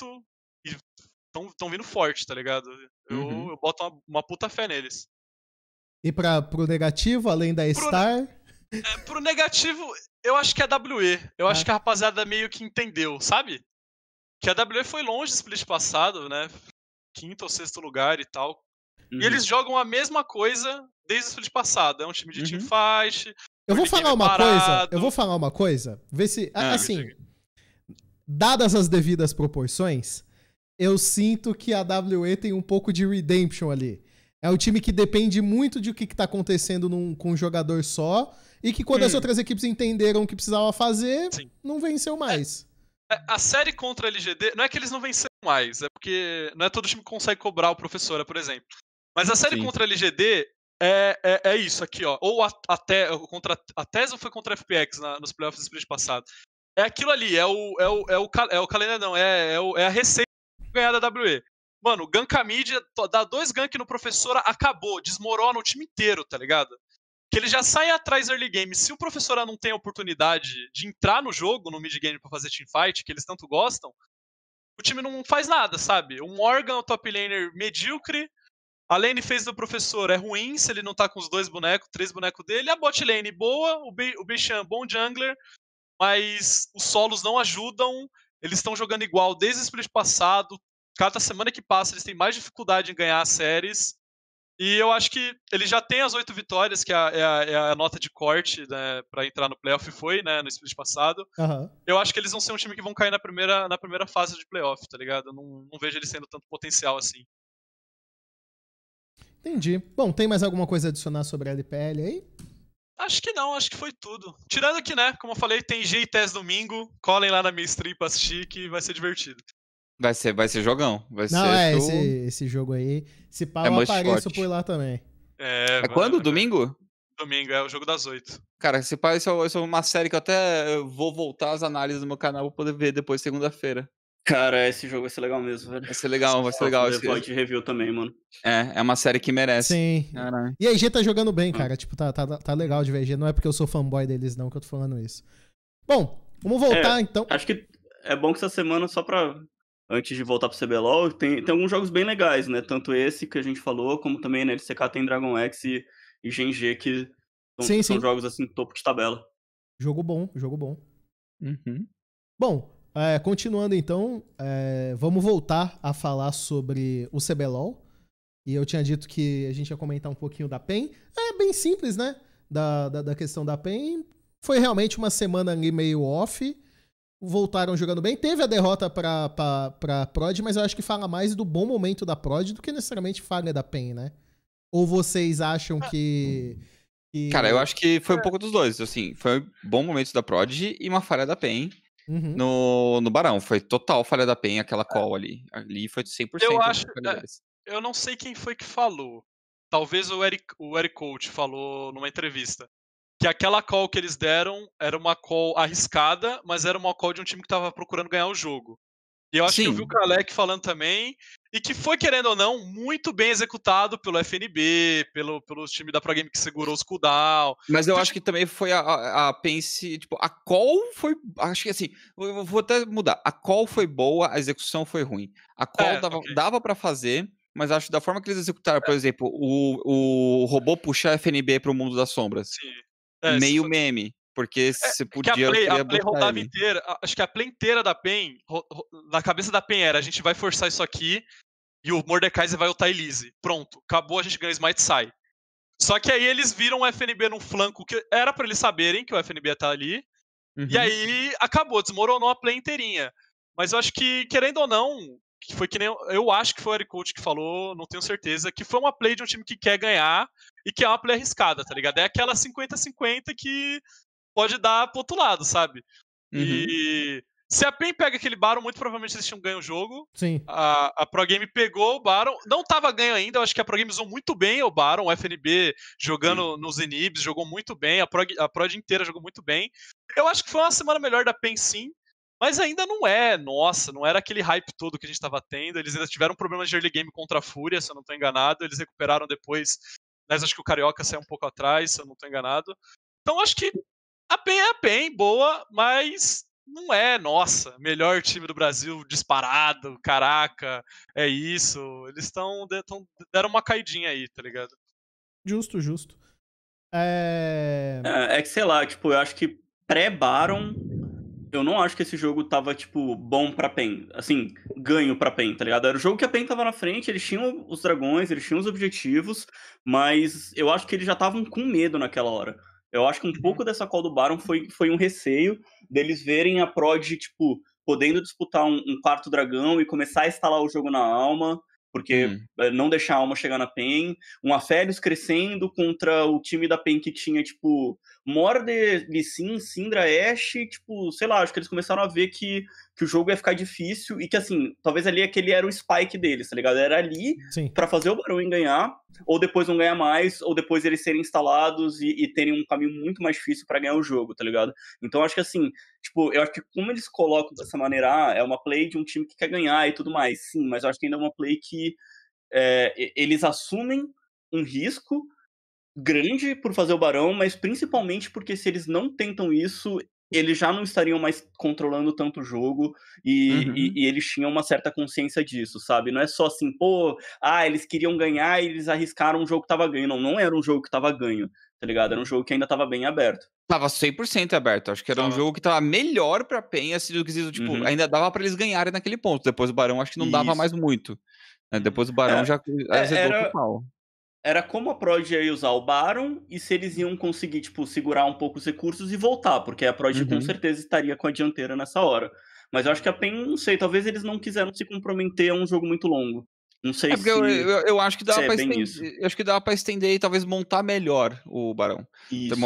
e estão vindo forte, tá ligado? Eu, uhum. eu boto uma, uma, puta fé neles. E pra, pro negativo, além da pro, Star? É, pro negativo, eu acho que é a WE. Eu ah. acho que a rapaziada meio que entendeu, sabe? Que a WE foi longe do split passado, né? Quinto ou sexto lugar e tal. Uhum. E eles jogam a mesma coisa desde o split passado. É um time de uhum. teamfight. Eu vou falar uma parado. coisa. Eu vou falar uma coisa. Ver se. Ah, assim. Dadas as devidas proporções, eu sinto que a WE tem um pouco de redemption ali. É um time que depende muito de o que, está acontecendo num, com um jogador só. E que quando hum. as outras equipes entenderam o que precisava fazer, Sim. não venceu mais. É, é, a série contra a LGD, não é que eles não venceram mais, é porque não é todo time que consegue cobrar o professora, por exemplo. Mas a série Sim. contra a LGD é, é, é, isso aqui, ó. Ou a, até contra a Tesla foi contra a FPX na, nos playoffs do split passado. É aquilo ali, é o é o, é o, é o calendário não, é, é, o, é a receita ganhar da WE. Mano, ganka mídia, dá dois gank no professora, acabou, desmorona o time inteiro, tá ligado? Que ele já sai atrás early game. Se o professora não tem a oportunidade de entrar no jogo, no mid game pra fazer teamfight, que eles tanto gostam, o time não faz nada, sabe? O Morgan, top laner medíocre, a lane fez do professor é ruim se ele não tá com os dois bonecos, três bonecos dele. A bot lane boa, o, Be o bom jungler, mas os solos não ajudam. Eles estão jogando igual desde o split passado, cada semana que passa eles têm mais dificuldade em ganhar as séries. E eu acho que ele já tem as oito vitórias, que é a, é a, é a nota de corte né, para entrar no playoff, foi, né, no split passado. Uhum. Eu acho que eles vão ser um time que vão cair na primeira, na primeira fase de playoff, tá ligado? Eu não, não vejo eles tendo tanto potencial assim. Entendi. Bom, tem mais alguma coisa a adicionar sobre a LPL aí? Acho que não, acho que foi tudo. Tirando que, né, como eu falei, tem G e TES domingo. Colhem lá na minha stream pra assistir que vai ser divertido. Vai ser, vai ser jogão. Vai Não, ser é, esse, esse jogo aí. Se pau, é eu apareço forte. por lá também. É, é quando? Domingo? Domingo, é o jogo das oito. Cara, se pau, isso, é, isso é uma série que eu até vou voltar as análises do meu canal pra poder ver depois segunda-feira. Cara, esse jogo vai ser legal mesmo, velho. Vai ser legal, vai ser legal. Esse point review também, mano. É, é uma série que merece. Sim. Caralho. E a IG tá jogando bem, cara. Tipo, tá, tá, tá legal de ver a IG. Não é porque eu sou fanboy deles, não, que eu tô falando isso. Bom, vamos voltar é, então. Acho que é bom que essa semana, só pra antes de voltar pro CBLOL, tem, tem alguns jogos bem legais, né? Tanto esse que a gente falou, como também na LCK tem Dragon X e, e GNG, que são, sim, são sim. jogos assim, topo de tabela. Jogo bom, jogo bom. Uhum. Bom, é, continuando então, é, vamos voltar a falar sobre o CBLOL. E eu tinha dito que a gente ia comentar um pouquinho da PEN. É bem simples, né? Da, da, da questão da PEN. Foi realmente uma semana ali meio off voltaram jogando bem. Teve a derrota pra, pra, pra Prod, mas eu acho que fala mais do bom momento da Prod do que necessariamente falha da PEN, né? Ou vocês acham que. que... Cara, eu acho que foi um pouco dos dois. Assim, foi um bom momento da Prod e uma falha da PEN. Uhum. No, no Barão, foi total falha da PEN aquela call ali. Ali foi 100% Eu acho. É, eu não sei quem foi que falou. Talvez o Eric, o Eric Coach falou numa entrevista que aquela call que eles deram era uma call arriscada, mas era uma call de um time que estava procurando ganhar o jogo. E eu acho Sim. que eu vi o Kalec falando também, e que foi, querendo ou não, muito bem executado pelo FNB, pelo, pelo time da Pro Game que segurou os cooldown. Mas eu então, acho tipo que também foi a, a, a, Pense, tipo, a call foi, acho que assim, eu vou até mudar, a call foi boa, a execução foi ruim. A call é, dava, okay. dava para fazer, mas acho que da forma que eles executaram, é. por exemplo, o, o robô puxar FNB para o mundo das sombras. Sim. É, meio meme. Porque você é, podia. A play, a play rodava ele. inteira. Acho que a play inteira da PEN, na cabeça da PEN era: a gente vai forçar isso aqui e o Mordekaiser vai ultar Elise. Pronto, acabou, a gente ganha o Smite sai. Só que aí eles viram o FNB num flanco que era para eles saberem que o FNB tá ali. Uhum. E aí acabou, desmoronou a play inteirinha. Mas eu acho que, querendo ou não, que foi que nem. Eu acho que foi o Eric Coach que falou, não tenho certeza, que foi uma play de um time que quer ganhar e que é uma play arriscada, tá ligado? É aquela 50-50 que pode dar pro outro lado, sabe? Uhum. E se a PEN pega aquele Baron, muito provavelmente eles tinham ganho o jogo. Sim. A, a Pro Game pegou o Baron. Não tava ganho ainda, eu acho que a Pro Game usou muito bem o Baron, o FNB jogando Sim. nos inibs, jogou muito bem, a Pro, a Prod inteira jogou muito bem. Eu acho que foi uma semana melhor da PEN sim, mas ainda não é, nossa, não era aquele hype todo que a gente estava tendo. Eles ainda tiveram problemas de early game contra a Fúria, se eu não estou enganado. Eles recuperaram depois, mas acho que o Carioca saiu um pouco atrás, se eu não estou enganado. Então acho que a PEN é a PEN, boa, mas não é, nossa, melhor time do Brasil disparado, caraca, é isso. Eles estão deram uma caidinha aí, tá ligado? Justo, justo. É... é... é que sei lá, tipo, eu acho que pré-Baron eu não acho que esse jogo tava, tipo, bom pra PEN. Assim, ganho pra PEN, tá ligado? Era o jogo que a PEN tava na frente, eles tinham os dragões, eles tinham os objetivos, mas eu acho que eles já estavam com medo naquela hora. Eu acho que um uhum. pouco dessa call do Baron foi, foi um receio deles verem a Prod, tipo, podendo disputar um, um quarto dragão e começar a instalar o jogo na alma porque hum. Eh, não deixar a alma chegar na PEN, um Aphelios crescendo contra o time da PEN que tinha, tipo, Morde, Lissin, Syndra, Ashe, tipo, sei lá, acho que eles começaram a ver que que o jogo ia ficar difícil e que, assim, talvez ali aquele era o spike deles, tá ligado? Era ali para fazer o Barão ganhar, ou depois não ganhar mais, ou depois eles serem instalados e, e terem um caminho muito mais difícil para ganhar o jogo, tá ligado? Então acho que, assim, tipo, eu acho que como eles colocam dessa maneira, ah, é uma play de um time que quer ganhar e tudo mais, sim, mas eu acho que ainda é uma play que é, eles assumem um risco grande por fazer o Barão, mas principalmente porque se eles não tentam isso, eles já não estariam mais controlando tanto o jogo e, uhum. e, e, eles tinham uma certa consciência disso, sabe? Não é só assim, pô, ah, eles queriam ganhar e eles arriscaram um jogo que tava ganho. Não, não era um jogo que tava ganho, tá ligado? Era um jogo que ainda tava bem aberto. Tava 100% aberto. Acho que era um jogo que tava melhor pra PEN, assim, do que tipo, uhum. ainda dava para eles ganharem naquele ponto. Depois o Barão acho que não Isso. dava mais muito. Né? Depois o Barão é, já é, azedou era... pau era como a Prod ia usar o Baron e se eles iam conseguir, tipo, segurar um pouco os recursos e voltar, porque a Prod uhum. com certeza estaria com a dianteira nessa hora. Mas eu acho que a PEN, não sei, talvez eles não quiseram se comprometer a um jogo muito longo. Não sei é se. Eu, eu, eu, acho que dá para é estender. Eu acho que dá para estender e talvez montar melhor o Barão. Isso.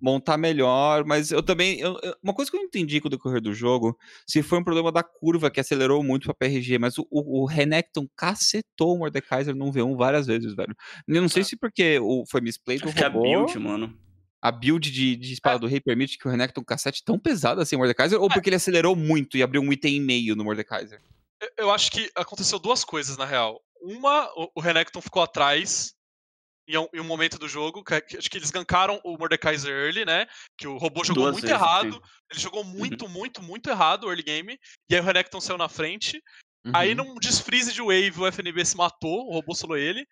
Montar melhor, mas eu também. Eu, uma coisa que eu entendi com o decorrer do jogo, se foi um problema da curva que acelerou muito pra PRG, mas o, o, o Renekton cacetou o Mordekaiser num V1 várias vezes, velho. Eu não sei ah. se porque o, foi misplay do acho robô. Que a build, mano a build de, de espada é. do rei permite que o Renekton cassete tão pesado assim o Mordekaiser, ou é. porque ele acelerou muito e abriu um item e meio no Mordekaiser? Eu acho que aconteceu duas coisas, na real. Uma, o Renekton ficou atrás em um, em um, momento do jogo, que, acho que eles gankaram o Mordekaiser early, né? Que o robô jogou Duas muito vezes, errado. Sim. Ele jogou uhum. muito, uhum. muito, muito errado o early game. E aí o Renekton saiu na frente. Uhum. Aí num desfreeze de wave o FNB se matou, o robô solou ele.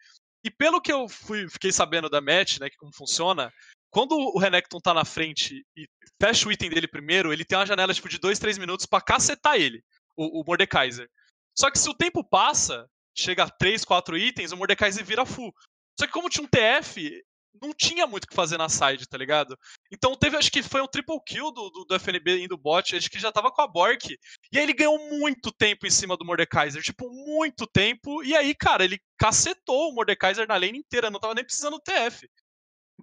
E pelo que eu fui, fiquei sabendo da match, né, que como funciona, quando o Renekton tá na frente e fecha o item dele primeiro, ele tem uma janela tipo de 2, 3 minutos para cacetar ele, o, o Mordekaiser. Só que se o tempo passa, chega a 3, 4 itens, o Mordekaiser vira full. Só que como tinha um TF, não tinha muito o que fazer na side, tá ligado? Então teve, acho que foi um triple kill do, do, do FNB indo bot, acho que já tava com a Bork. E aí ele ganhou muito tempo em cima do Mordekaiser, tipo, muito tempo. E aí, cara, ele cacetou o Mordekaiser na lane inteira, não tava nem precisando do TF.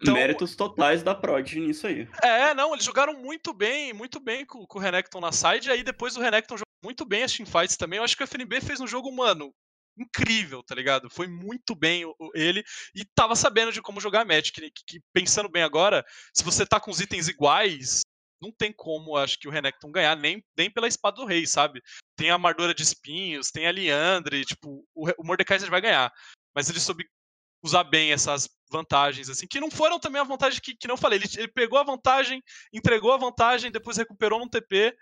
Então, Méritos totais da Prod nisso aí. É, não, eles jogaram muito bem, muito bem com, com o Renekton na side, e aí depois o Renekton jogou muito bem as teamfights também. Eu acho que o FNB fez um jogo, mano, incrível, tá ligado? Foi muito bem ele e tava sabendo de como jogar Magic. Que, que, pensando bem agora, se você tá com os itens iguais, não tem como, acho que o Renekton ganhar nem, nem pela espada do rei, sabe? Tem a Mardora de espinhos, tem a Liandre, tipo, o, o Mordekaiser vai ganhar. Mas ele soube usar bem essas vantagens, assim, que não foram também a vantagem que, que não falei. Ele, ele pegou a vantagem, entregou a vantagem, depois recuperou num TP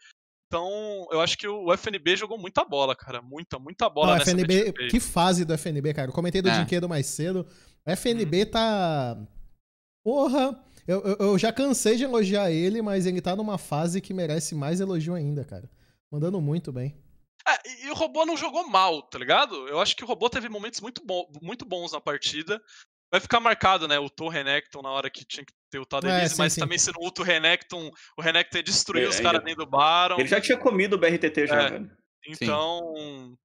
então, eu acho que o FNB jogou muita bola, cara. Muita, muita bola Não, FNB, Que fase do FNB, cara. Eu comentei do é. Dinquedo mais cedo. O FNB hum. tá. Porra! Eu, eu, eu, já cansei de elogiar ele, mas ele tá numa fase que merece mais elogio ainda, cara. Mandando muito bem. É, e o robô não jogou mal, tá ligado? Eu acho que o robô teve momentos muito, bom, muito bons na partida. Vai ficar marcado, né? O Thor Renekton na hora que tinha que ter o Todd é, mas sim. também sendo o Renekton, o Renekton destruiu é, os caras dentro do Baron. Ele já tinha comido o BRTT já, é, velho. Então.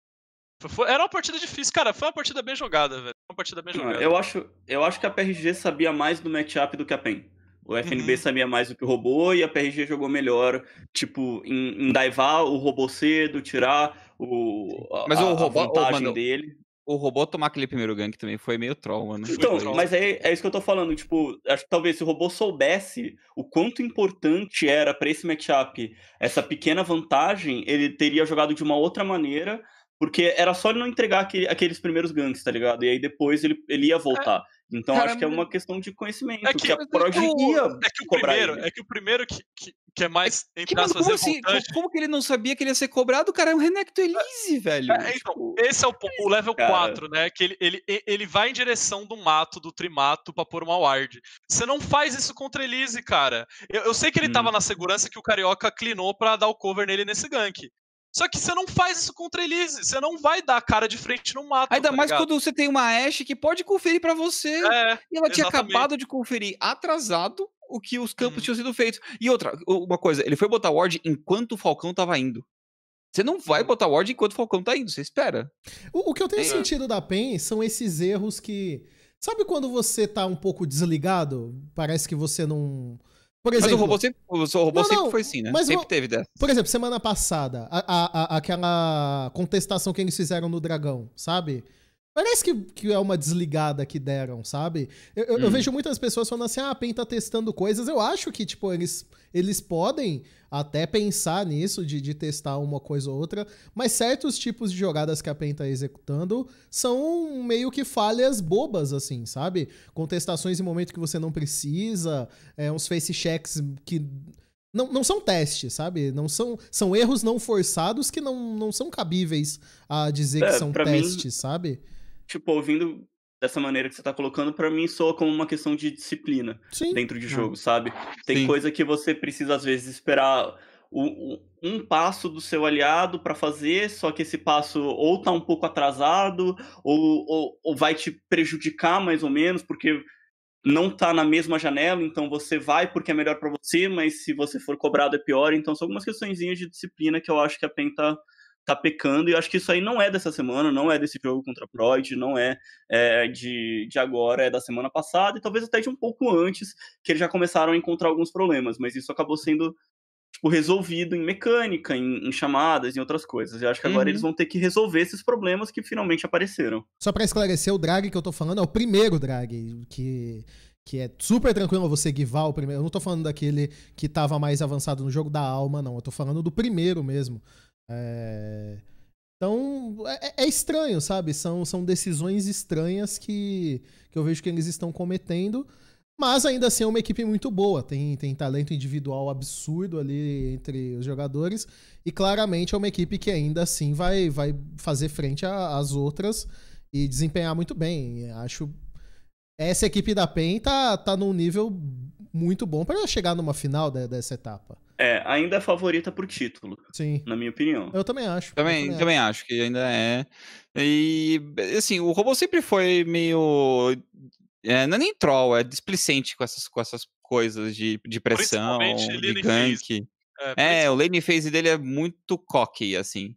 Foi, era uma partida difícil, cara. Foi uma partida bem jogada, velho. Uma partida bem jogada. Eu acho, eu acho que a PRG sabia mais do matchup do que a PEN. O FNB uhum. sabia mais do que o robô e a PRG jogou melhor, tipo, em, em daivar o robô cedo, tirar o, a, Mas o robô, a vantagem oh, mano, dele o robô tomar aquele primeiro gank também foi meio troll, mano. Então, troll. mas é, é isso que eu tô falando. Tipo, acho que talvez se o robô soubesse o quanto importante era para esse matchup essa pequena vantagem, ele teria jogado de uma outra maneira, porque era só ele não entregar aquele, aqueles primeiros ganks, tá ligado? E aí depois ele, ele ia voltar. Então Cara, acho que é uma questão de conhecimento, é que, que a Prod ia é que o primeiro, ele. É que o primeiro que, que que é mais, entre aspas, como, assim, como, como que ele não sabia que ele ia ser cobrado? Cara, é um Renekton Elise, velho. É, então, Tipo, esse é o, o level Cara. 4, né? Que ele, ele, ele vai em direção do mato, do trimato, pra pôr uma ward. Você não faz isso contra Elise, cara. Eu, eu sei que ele Hum. tava na segurança que o Carioca clinou pra dar o cover nele nesse gank. Só que você não faz isso contra Elise. Você não vai dar a cara de frente no mato. Ainda tá mais ligado? quando você tem uma Ashe que pode conferir pra você. É, E ela tinha exatamente. acabado de conferir atrasado o que os campos Uhum. tinham sido feitos. E outra, uma coisa, ele foi botar ward enquanto o Falcão tava indo. Você não vai botar ward enquanto o Falcão tá indo, você espera. O, o que eu tenho É. sentido da PEN são esses erros que. Sabe quando você tá um pouco desligado? Parece que você não. Por Mas o exemplo, robô sempre, o robô Não, sempre não, foi assim, né? sempre o- teve dessa. por exemplo, semana passada, a- a- a- aquela contestação que eles fizeram no Dragão, sabe? Parece que, que é uma desligada que deram, sabe? Eu, eu- eu Hum. vejo muitas pessoas falando assim, ah, a PEN tá testando coisas. Eu acho que, tipo, eles, eles podem até pensar nisso, de, de testar uma coisa ou outra, mas certos tipos de jogadas que a PEN tá executando são meio que falhas bobas, assim, sabe? Contestações em momento que você não precisa, é, uns face checks que não, não são testes, sabe? Não são, são erros não forçados que não, não são cabíveis a dizer que É, são pra mim- testes, sabe? Tipo, ouvindo dessa maneira que você tá colocando, pra mim soa como uma questão de disciplina Sim. dentro de jogo, sabe? Tem Sim. coisa que você precisa, às vezes, esperar o- um passo do seu aliado pra fazer, só que esse passo ou tá um pouco atrasado, ou, ou, ou vai te prejudicar mais ou menos, porque não tá na mesma janela, então você vai porque é melhor pra você, mas se você for cobrado é pior. Então são algumas questõezinhas de disciplina que eu acho que a PEN tá, tá pecando, e eu acho que isso aí não é dessa semana, não é desse jogo contra a Proid, não é, é, de, de agora, é da semana passada, e talvez até de um pouco antes, que eles já começaram a encontrar alguns problemas, mas isso acabou sendo tipo, resolvido em mecânica, em, em chamadas, em outras coisas. Eu acho que agora Uhum. eles vão ter que resolver esses problemas que finalmente apareceram. Só pra esclarecer, o drag que eu tô falando é o primeiro drag, que, que é super tranquilo você guivar o primeiro. Eu não tô falando daquele que tava mais avançado no jogo da alma, não. Eu tô falando do primeiro mesmo. É, Então, é, é estranho, sabe? São, são decisões estranhas que, que eu vejo que eles estão cometendo. Mas ainda assim é uma equipe muito boa. Tem, tem talento individual absurdo ali entre os jogadores. E claramente é uma equipe que ainda assim vai, vai fazer frente às outras e desempenhar muito bem. Acho. Essa equipe da PEN tá, tá num nível muito bom para chegar numa final de- dessa etapa. É, ainda é favorita por título, Sim. na minha opinião. Eu também acho. eu Também, também acho que ainda é. E, assim, o robô sempre foi meio. é, não é nem troll, é displicente com essas, com essas coisas de, de pressão, de gank. É, o lane phase dele é muito cocky, assim.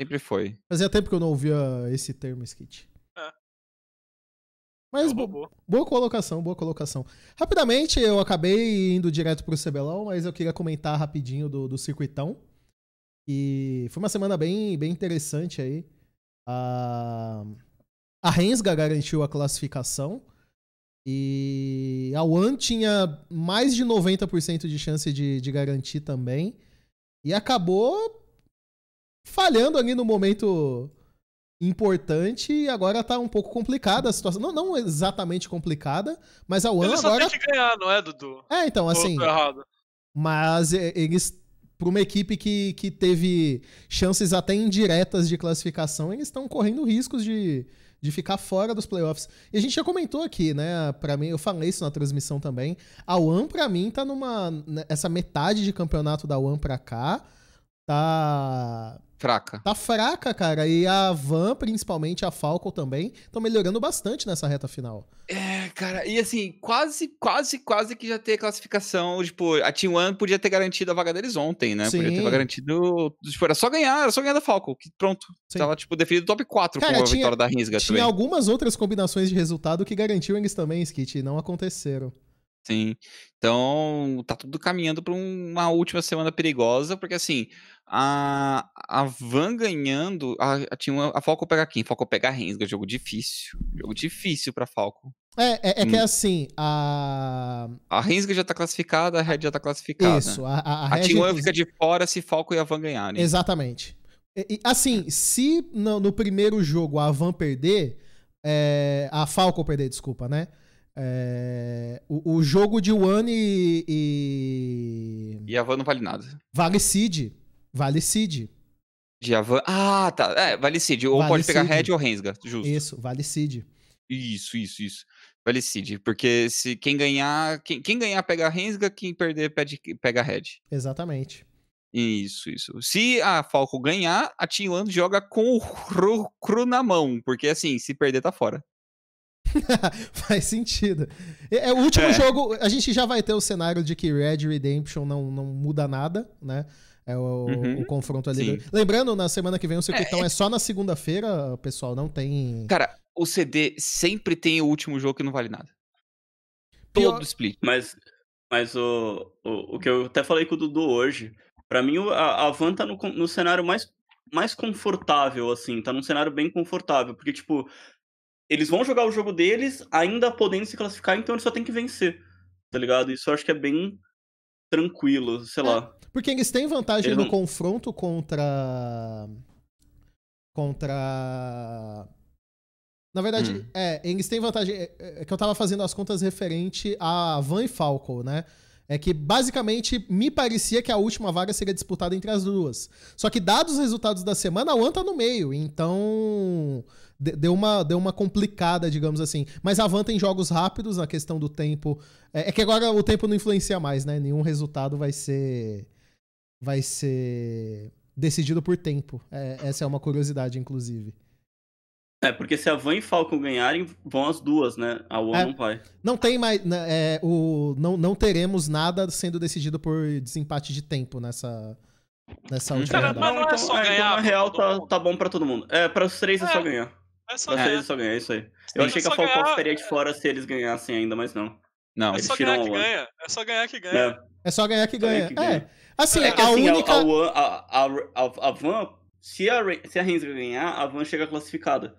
Sempre foi. Fazia tempo que eu não ouvia esse termo, Skit. Mas É bo- boa colocação, boa colocação. Rapidamente, eu acabei indo direto pro CBLOL, mas eu queria comentar rapidinho do, do circuitão. E foi uma semana bem, bem interessante aí. A, a Rensga garantiu a classificação. E a One tinha mais de 90% de chance de, de garantir também. E acabou falhando ali no momento importante e agora tá um pouco complicada a situação. Não, não exatamente complicada, mas a One agora. tem que ganhar, não é, Dudu? É, então, assim. Mas é, eles. Pra uma equipe que, que teve chances até indiretas de classificação, eles estão correndo riscos de, de ficar fora dos playoffs. E a gente já comentou aqui, né? Pra mim, eu falei isso na transmissão também. A One, pra mim, tá numa. né, Essa metade de campeonato da One pra cá. Tá. Fraca. Tá fraca, cara. E a Van, principalmente a Falcon também, estão melhorando bastante nessa reta final. É, cara, e assim, quase, quase, quase que já ter classificação. Tipo, a Team One podia ter garantido a vaga deles ontem, né? Podia Sim. ter garantido. Tipo, era só ganhar, era só ganhar da Falcon. Que pronto. Sim. Tava, tipo, definido top 4 Cara, com a tinha- vitória da Rinsga Tinha também. algumas outras combinações de resultado que garantiam eles também, Skit, e não aconteceram. Sim. Então, tá tudo caminhando pra um- uma última semana perigosa, porque assim, a, a Van ganhando, a, a, tinha a Falcon pega quem? Falcon pega a Rensga, jogo difícil. Jogo difícil pra Falcon. É, é, é que é Hum. assim, a. A Rensga já tá classificada, a Red já tá classificada. Isso, a, a, a A, Team One fica de fora se Falcon e a Van ganharem. Exatamente. E- e, assim, se no, no primeiro jogo a Van perder, é, a Falcon perder, desculpa, né? É, o, o, jogo de One e, e. E a Van não vale nada. Vale Seed. Vale Seed. De Avan. Ah, tá. É, vale Seed. Ou vale pode pegar Red ou Rensga. Justo. Isso, vale Seed. Isso, isso, isso. Vale Seed. Porque se quem ganhar. Quem, quem ganhar pega Rensga, quem perder pede, pega Red. Exatamente. Isso, isso. Se a Falco ganhar, a Team One joga com o cru, cru na mão. Porque assim, se perder, tá fora. [laughs] Faz sentido. É, é, o último é. jogo, a gente já vai ter o cenário de que Red Redemption não, não muda nada, né? É o, uhum, o confronto ali. Lembrando, na semana que vem o circuitão é, é só na segunda-feira, pessoal, não tem. Cara, o CD sempre tem o último jogo que não vale nada. Todo Pior... split. Mas, mas o, o, o que eu até falei com o Dudu hoje, para mim a, a Van tá no, no cenário mais, mais confortável, assim, tá num cenário bem confortável, porque, tipo, eles vão jogar o jogo deles ainda podendo se classificar, então eles só tem que vencer. Tá ligado? Isso eu acho que é bem tranquilo, sei é, lá. Porque eles têm vantagem eles no não... confronto contra. Contra. Na verdade, hum. é, eles têm vantagem. É, é, que eu tava fazendo as contas referente a Van e Falco, né? É que basicamente me parecia que a última vaga seria disputada entre as duas. Só que, dados os resultados da semana, a One tá no meio. Então deu uma, deu uma complicada, digamos assim. Mas a Van tem jogos rápidos na questão do tempo. É, é, que agora o tempo não influencia mais, né? Nenhum resultado vai ser. Vai ser decidido por tempo. É, essa é uma curiosidade, inclusive. É, porque se a Van e Falcon ganharem, vão as duas, né? A One é, não vai. Não tem mais. Né, é, o, não, não teremos nada sendo decidido por desempate de tempo nessa, nessa hum. última Cara, Mas não é só então, ganhar. na real, tá, tá bom pra todo mundo. É, pra os três é, é só ganhar. É só ganhar. é só ganhar, é isso aí. Eu achei que a Falcon ganhar... ficaria de fora se eles ganhassem ainda, mas não. Não, é só ganhar que ganha. É só ganhar que ganha. É, é só ganhar que ganha. É. Assim, é que, a assim, única. A, a, a, a, Van, se a, se a Rensga ganhar, a Van chega classificada.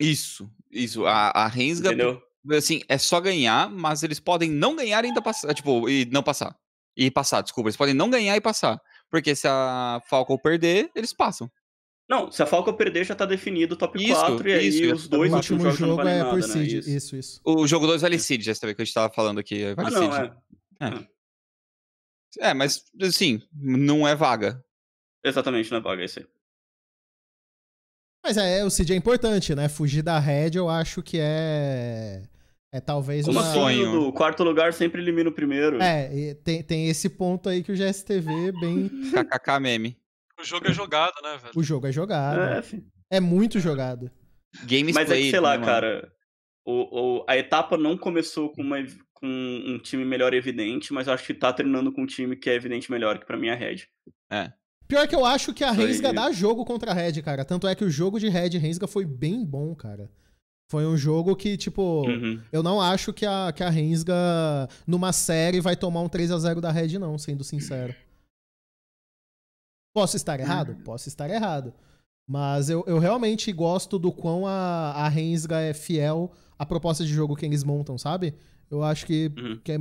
Isso, isso. A, a Rensga. Entendeu? Assim, é só ganhar, mas eles podem não ganhar e ainda passar. Tipo, e não passar. E passar, desculpa. Eles podem não ganhar e passar. Porque se a Falcon perder, eles passam. Não, se a Falcon perder, já tá definido o top isso, 4 e aí isso, os dois últimos jogos jogo não valem é nada, né? Isso. isso, isso. O jogo 2 vale Seed, já sabe que a gente tava falando aqui. Vale ah, não, Seed. É. É. é, mas assim, não é vaga. Exatamente, não é vaga, é isso aí. Mas é, o Seed é importante, né? Fugir da Red eu acho que é. É talvez Como uma... sonho. O quarto lugar sempre elimina o primeiro. É, tem, tem esse ponto aí que o GSTV bem. [laughs] KKK meme. O jogo é jogado, né, velho? O jogo é jogado. É, é muito jogado. Games Mas é que, sei lá, né, cara. O, o, a etapa não começou com, uma, com um time melhor evidente, mas acho que tá terminando com um time que é evidente melhor, que pra mim é a Red. É. Pior que eu acho que a Rensga dá jogo contra a Red, cara. Tanto é que o jogo de Red Rensga foi bem bom, cara. Foi um jogo que, tipo, uhum. eu não acho que a, que a Rensga, numa série, vai tomar um 3 a 0 da Red, não, sendo sincero. Posso estar errado? Uhum. Posso estar errado. Mas eu, eu realmente gosto do quão a, a Rensga é fiel à proposta de jogo que eles montam, sabe? Eu acho que, uhum. que é.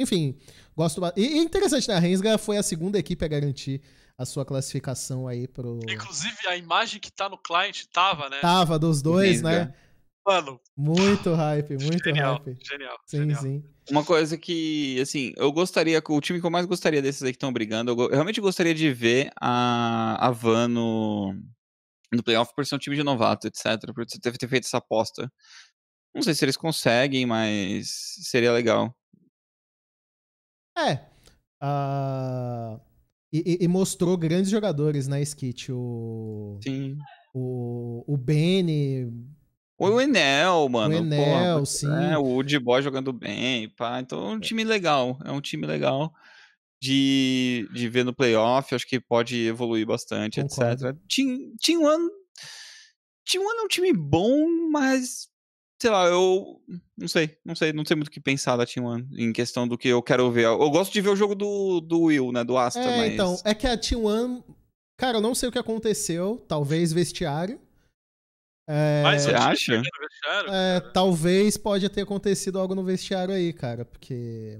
Enfim, gosto. E, e interessante, né? A Rensga foi a segunda equipe a garantir a sua classificação aí pro. Inclusive, a imagem que tá no client tava, né? Tava, dos dois, né? Mano. Muito hype, muito genial, hype. Genial. Sim, genial. sim. Uma coisa que, assim, eu gostaria, o time que eu mais gostaria desses aí que estão brigando, eu, eu, realmente gostaria de ver a, a Van no, no playoff por ser um time de novato, etc. Por ter, ter feito essa aposta. Não sei se eles conseguem, mas seria legal. É. Uh, e, e, mostrou grandes jogadores na né, Skit. O, Sim. O, o Benny. O Enel, mano. O Enel, porra, sim. É, o Woody Boy jogando bem, pá. Então é um time legal. É um time legal de, de ver no playoff. Acho que pode evoluir bastante, Concordo. etc. Team, Team One. Team One é um time bom, mas sei lá, eu não sei, não sei, não sei muito o que pensar da Team One em questão do que eu quero ver. Eu gosto de ver o jogo do, do Will, né, do Asta, é, mas... então, é que a Team One, cara, eu não sei o que aconteceu, talvez vestiário. É, mas você acha? É, talvez pode ter acontecido algo no vestiário aí, cara, porque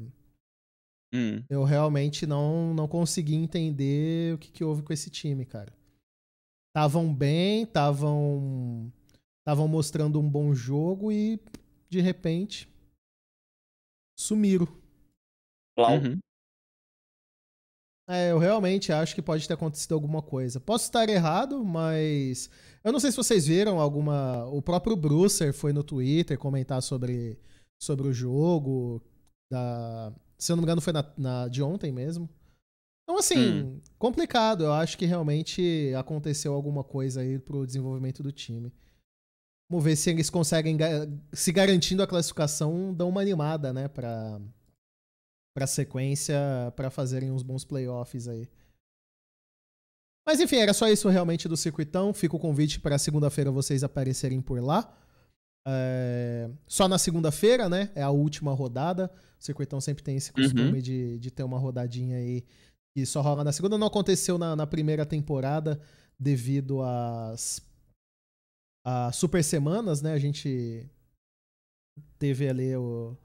hum. eu realmente não, não consegui entender o que, que houve com esse time, cara. Estavam bem, estavam estavam mostrando um bom jogo e de repente sumiram. Uhum. É, eu realmente acho que pode ter acontecido alguma coisa. Posso estar errado, mas eu não sei se vocês viram alguma. O próprio Brucer foi no Twitter comentar sobre, sobre o jogo. Da... Se eu não me engano, foi na, na de ontem mesmo. Então, assim, hum. complicado. Eu acho que realmente aconteceu alguma coisa aí pro desenvolvimento do time. Vamos ver se eles conseguem, se garantindo a classificação, dão uma animada, né, pra, pra sequência, para fazerem uns bons playoffs aí. Mas enfim, era só isso realmente do circuitão. Fica o convite para segunda-feira vocês aparecerem por lá. É... Só na segunda-feira, né? É a última rodada. O circuitão sempre tem esse costume uhum. de, de ter uma rodadinha aí que só rola na segunda. Não aconteceu na, na primeira temporada devido às, às super semanas, né? A gente teve ali o,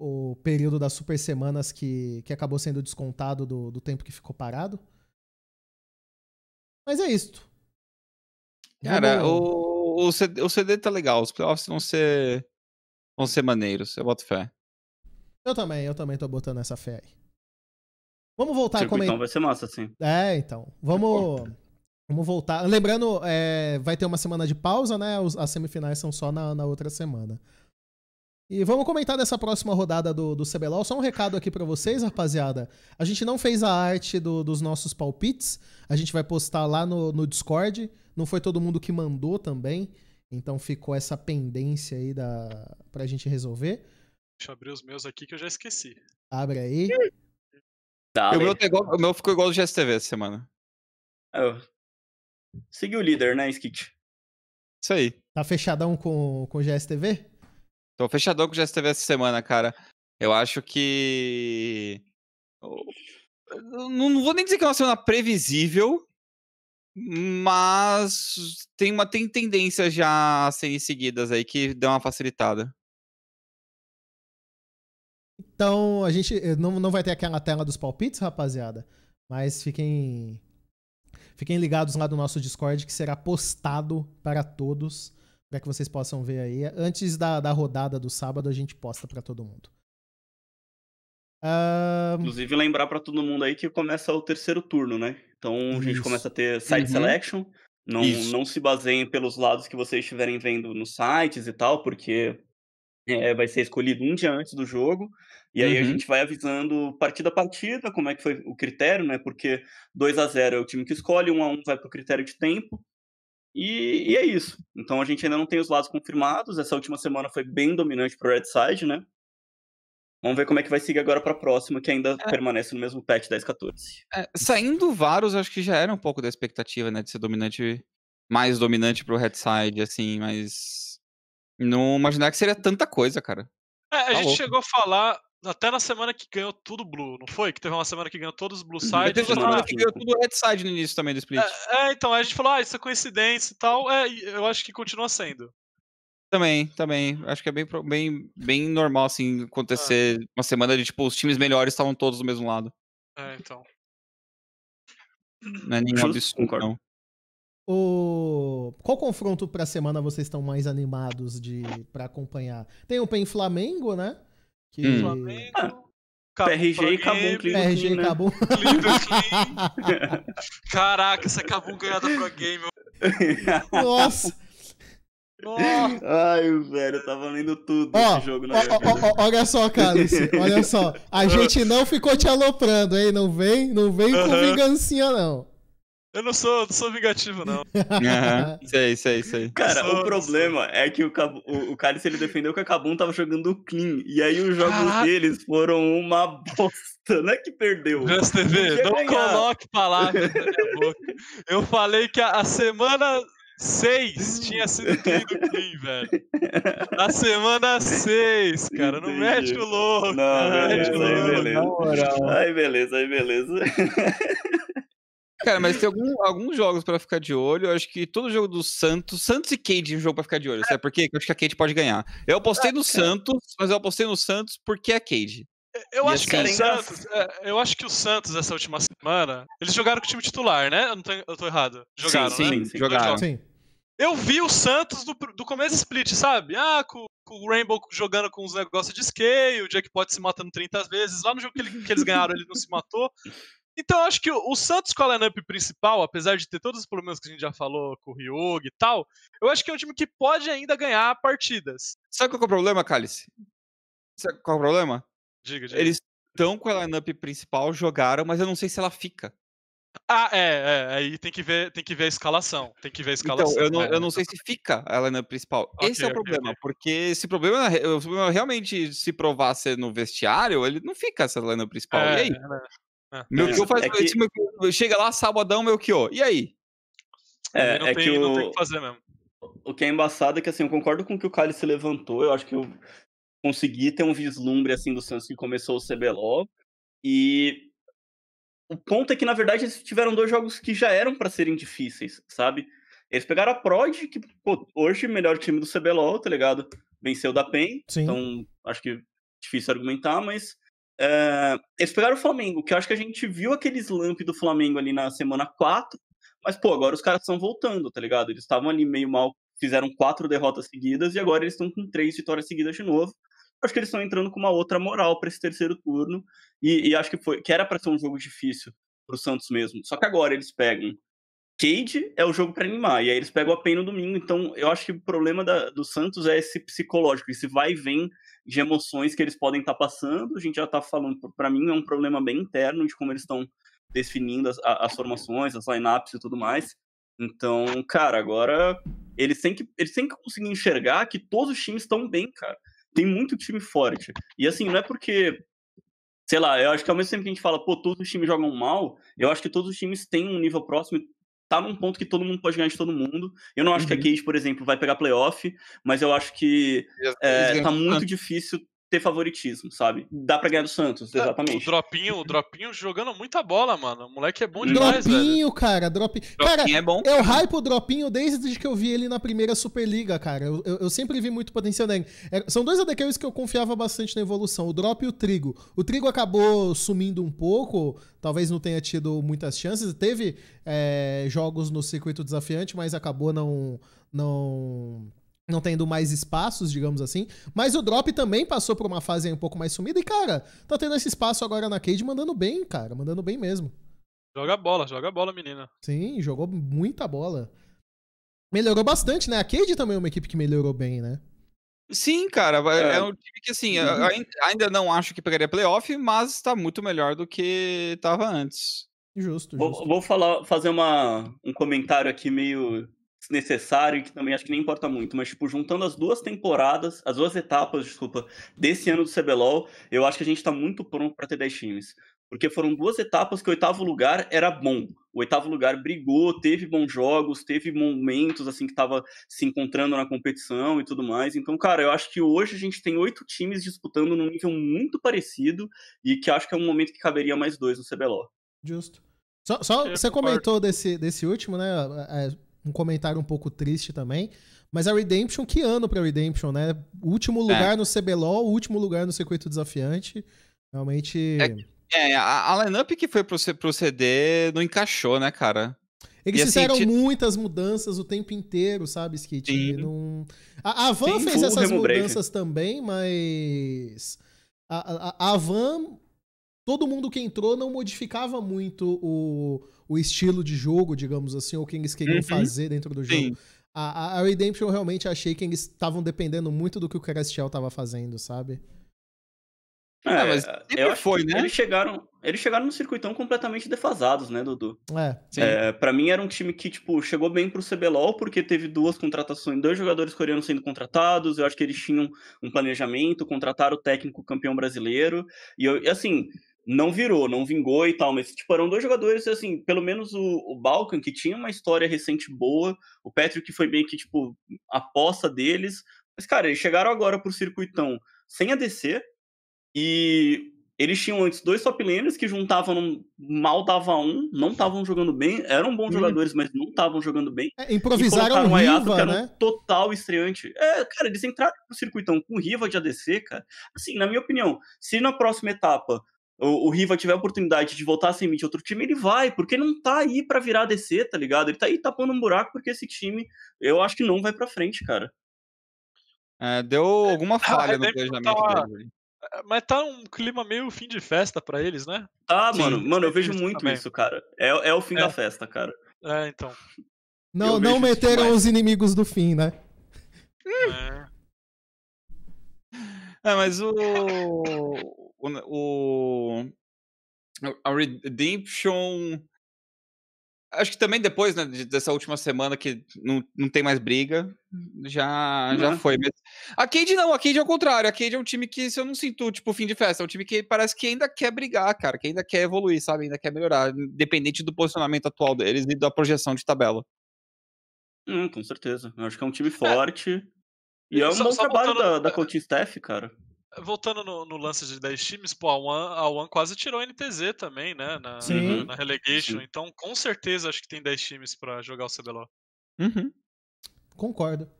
o período das super semanas que, que acabou sendo descontado do, do tempo que ficou parado. Mas é isto. Cara, Vamos... o, o, CD, o CD tá legal. Os playoffs vão ser. vão ser maneiros. Eu boto fé. Eu também, eu também tô botando essa fé aí. Vamos voltar a comentar. Então vai ser massa, sim. É, então. Vamos. Vamos voltar. Lembrando, é, vai ter uma semana de pausa, né? As semifinais são só na, na outra semana. E vamos comentar dessa próxima rodada do, do CBLOL. Só um recado aqui para vocês, rapaziada. A gente não fez a arte do, dos nossos palpites. A gente vai postar lá no, no Discord. Não foi todo mundo que mandou também. Então ficou essa pendência aí da, pra gente resolver. Deixa eu abrir os meus aqui que eu já esqueci. Abre aí. O meu, tá igual, o meu ficou igual do GSTV essa semana. Oh. Segui o líder, né, Skit? Isso aí. Tá fechadão com, com o GSTV? Tô fechadão com o GSTV essa semana, cara. Eu acho que. Não vou nem dizer que é uma semana previsível, mas tem, uma, tem tendências já a serem seguidas aí que dão uma facilitada. Então, a gente eh, não, não vai ter aquela tela dos palpites, rapaziada. Mas fiquem. Fiquem ligados lá no nosso Discord que será postado para todos. Para que vocês possam ver aí. Antes da, da rodada do sábado, a gente posta para todo mundo. Uh... Inclusive, lembrar para todo mundo aí que começa o terceiro turno, né? Então a gente começa a ter site uhum. selection. Não, não se baseiem pelos lados que vocês estiverem vendo nos sites e tal, porque é, vai ser escolhido um dia antes do jogo, e aí uhum. a gente vai avisando partida a partida como é que foi o critério, né? Porque 2 a 0 é o time que escolhe, 1 a 1 vai para o critério de tempo, e, e, é isso. Então a gente ainda não tem os lados confirmados, essa última semana foi bem dominante para o Red Side, né? Vamos ver como é que vai seguir agora para a próxima, que ainda é. permanece no mesmo patch 10-14. É, saindo Varus, acho que já era um pouco da expectativa, né? De ser dominante, mais dominante para o Red Side, assim, mas não imaginar que seria tanta coisa, cara. É, a tá gente louco. chegou a falar até na semana que ganhou tudo Blue, não foi? Que teve uma semana que ganhou todos os Blue Sides. Teve uma semana que ganhou tudo Red Side no início também do Split. É, é, então, a gente falou, ah, isso é coincidência e tal. É, eu acho que continua sendo. Também, também. Acho que é bem, bem, bem normal, assim, acontecer é. uma semana de, tipo, os times melhores estavam todos do mesmo lado. É, então. Não é nenhum absurdo, não. O... Qual confronto pra semana vocês estão mais animados de para acompanhar? Tem o PEN Flamengo, né? Que... Hum. Flamengo. Ah, PRG e Cabum PRG e Cabum. Caraca, essa Cabum ganhada pro game. Nossa. Nossa. Ai, velho, eu tava lendo tudo ó, esse jogo na ó, ó, Olha só, Cálice, olha só. A [laughs] gente não ficou te aloprando, hein? Não vem, não vem com vingancinha, não. Eu não sou, não sou vingativo, não. [laughs] Uhum. Sei, sei, sei. Cara, sou, o problema sou. é que o, o, o Cálice ele defendeu que a Kabum tava jogando clean. E aí os jogos Caraca. deles foram uma bosta. Não é que perdeu. Just TV, não ganhar. coloque palavras na minha boca. Eu falei que a, a semana 6 tinha sido clean do clean, velho. Na semana [laughs] 6, cara. Não mete o louco. Não, beleza, aí beleza. Aí beleza, aí [laughs] beleza. Cara, mas tem algum, alguns jogos pra ficar de olho. Eu acho que todo jogo do Santos. Santos e Cade é um jogo pra ficar de olho. Sabe por quê? Eu acho que a Cade pode ganhar. Eu apostei no Santos, mas eu apostei no Santos porque é a Cade. Eu acho, que o Santos, é, eu acho que o Santos, essa última semana, eles jogaram com o time titular, né? Eu, não tô, eu tô errado. Jogaram, sim, né? sim, jogaram. Sim. eu vi o Santos do, do começo split, sabe? Ah, com, com, o Rainbow jogando com os negócios de scale, o Jackpot se matando 30 vezes. Lá no jogo que, ele, que eles ganharam, ele não se matou. Então eu acho que o, Santos com a lineup principal, apesar de ter todos os problemas que a gente já falou com o Ryug e tal, eu acho que é um time que pode ainda ganhar partidas. Sabe qual é o problema, Cálice? Sabe qual é o problema? Diga, diga. Eles estão com a lineup principal, jogaram, mas eu não sei se ela fica. Ah, é, é, aí tem que ver, tem que ver a escalação, tem que ver a escalação. Então, eu não, é. eu não sei se fica ela na principal. Ok, Esse é o ok, problema, ok. porque esse problema, o problema realmente se provar ser no vestiário, ele não fica essa linha principal. É, e aí? É, é. Meu É, Kyo faz é que- esse chega lá sabadão, meu Kyo. E aí? É, não, é tem, que não tem o o, que fazer mesmo. o que é embaçado é que assim, eu concordo com o que o Kali se levantou. Eu acho que eu consegui ter um vislumbre assim do Santos que começou o CBLOL. E o ponto é que, na verdade, eles tiveram dois jogos que já eram pra serem difíceis, sabe? Eles pegaram a Prod, que pô, hoje melhor time do CBLOL, tá ligado? Venceu da PEN, Sim. então acho que difícil argumentar, mas é, eles pegaram o Flamengo, que eu acho que a gente viu aquele slump do Flamengo ali na semana 4, mas pô, agora os caras estão voltando, tá ligado? Eles estavam ali meio mal, fizeram quatro derrotas seguidas e agora eles estão com três vitórias seguidas de novo. Acho que eles estão entrando com uma outra moral pra esse terceiro turno e, e acho que foi que era pra ser um jogo difícil pro Santos mesmo. Só que agora eles pegam Cade é o jogo pra animar, e aí eles pegam a PEN no domingo, então eu acho que o problema da- do Santos é esse psicológico, esse vai e vem de emoções que eles podem estar passando, a gente já tá falando, pra mim é um problema bem interno de como eles estão definindo as, as formações, as lineups e tudo mais, então, cara, agora eles têm que, eles têm que conseguir enxergar que todos os times estão bem, cara, tem muito time forte, e assim, não é porque sei lá, eu acho que ao mesmo tempo que a gente fala, pô, todos os times jogam mal, eu acho que todos os times têm um nível próximo tá num ponto que todo mundo pode ganhar de todo mundo. Eu não acho que a Uhum. Cage, por exemplo, vai pegar playoff, mas eu acho que é, tá muito difícil ter favoritismo, sabe? Dá pra ganhar do Santos, É, O exatamente. Dropinho, o Dropinho jogando muita bola, mano. O moleque é bom demais, velho. Dropinho, cara, drop. Cara, Dropinho é bom. eu hype o Dropinho desde que eu vi ele na primeira Superliga, cara. Eu, eu- eu sempre vi muito potencial nele. É, são dois ADCs que eu confiava bastante na evolução, o Drop e o Trigo. O Trigo acabou sumindo um pouco, talvez não tenha tido muitas chances. Teve é, jogos no circuito desafiante, mas acabou não, não, não tendo mais espaços, digamos assim. Mas o Drop também passou por uma fase um pouco mais sumida e, cara, tá tendo esse espaço agora na Cade mandando bem, cara, mandando bem mesmo. Joga bola, joga bola, menina. Sim, jogou muita bola. Melhorou bastante, né? A Cade também é uma equipe que melhorou bem, né? Sim, cara, É. é um time que assim, eu Uhum. ainda, não acho que pegaria playoff, mas tá muito melhor do que tava antes. Justo, Vou, justo. vou falar, fazer uma, um comentário aqui meio desnecessário, que também acho que nem importa muito, mas, tipo, juntando as duas temporadas, as duas etapas, desculpa, desse ano do CBLOL, eu acho que a gente tá muito pronto pra ter 10 times. Porque foram duas etapas que o oitavo lugar era bom. O oitavo lugar brigou, teve bons jogos, teve momentos, assim, que tava se encontrando na competição e tudo mais. Então, cara, eu acho que hoje a gente tem oito times disputando num nível muito parecido e que acho que é um momento que caberia mais dois no CBLOL. Justo. Só, só- Eu você comentou desse, desse último, né? É, um comentário um pouco triste também. Mas a Redemption, que ano pra Redemption, né? Último lugar no CBLOL, último lugar no circuito desafiante. Realmente. É, a, a lineup que foi pro, pro CD não encaixou, né, cara? Eles E assim, fizeram ti- muitas mudanças o tempo inteiro, sabe, Skit? Sim. Não... A, a Van Sim, fez essas Remo Break. mudanças também, mas. A, a, a Van. Todo mundo que entrou não modificava muito o, o estilo de jogo, digamos assim, ou o que eles queriam Uhum. fazer dentro do jogo. Sim. A, a- Redemption eu realmente achei que eles estavam dependendo muito do que o Crastiel tava fazendo, sabe? Ah, mas sempre eu acho foi, né? Eles chegaram, eles chegaram no circuitão completamente defasados, né, Dudu? É. Sim. É, para mim era um time que, tipo, chegou bem pro CBLOL porque teve duas contratações, dois jogadores coreanos sendo contratados, eu acho que eles tinham um planejamento, contrataram o técnico campeão brasileiro, e, eu- e, assim, não virou, não vingou e tal, mas, tipo, eram dois jogadores, assim, pelo menos o, o Balkan, que tinha uma história recente boa, o Patrick foi meio que, tipo, a aposta deles, mas, cara, eles chegaram agora pro circuitão sem ADC, e eles tinham antes dois top laners que juntavam, mal dava um, não estavam jogando bem, eram bons Hum. jogadores, mas não estavam jogando bem. É, improvisaram o o Ayato, que Riva, era um né? total estreante. É, cara, eles entraram pro circuitão com Riva de ADC, cara. Assim, na minha opinião, se na próxima etapa o, o Riva tiver a oportunidade de voltar a ser mid outro time, ele vai, porque ele não tá aí para virar DC, tá ligado? Ele tá aí tapando um buraco porque esse time, eu acho que não vai pra frente, cara. É, deu alguma falha no planejamento tá- dele. É, Mas tá um clima meio fim de festa pra eles, né? Tá, Sim, mano, mano, eu vejo muito também. isso, cara. É, é o fim É. da festa, cara. É, então. Não, Eu não meteram os inimigos do fim, né? É. É, mas o. [laughs] O. a Redemption. Acho que também depois, né, de- dessa última semana que não, não tem mais briga, já, já Né? foi. Mas a Cade não, a Cade é o contrário. A Cade é um time que, se eu não sinto, tipo, fim de festa, é um time que parece que ainda quer brigar, cara, que ainda quer evoluir, sabe? Ainda quer melhorar, independente do posicionamento atual deles e da projeção de tabela. Hum, com certeza. Eu acho que é um time forte. E é um Só- bom só trabalho da, da coaching staff, cara. Voltando no, no lance de 10 times, pô, a One, a One quase tirou a NTZ também, né? Na, Sim. na, na relegation. Sim. Então, com certeza, acho que tem 10 times pra jogar o CBLOL. Uhum. Concordo.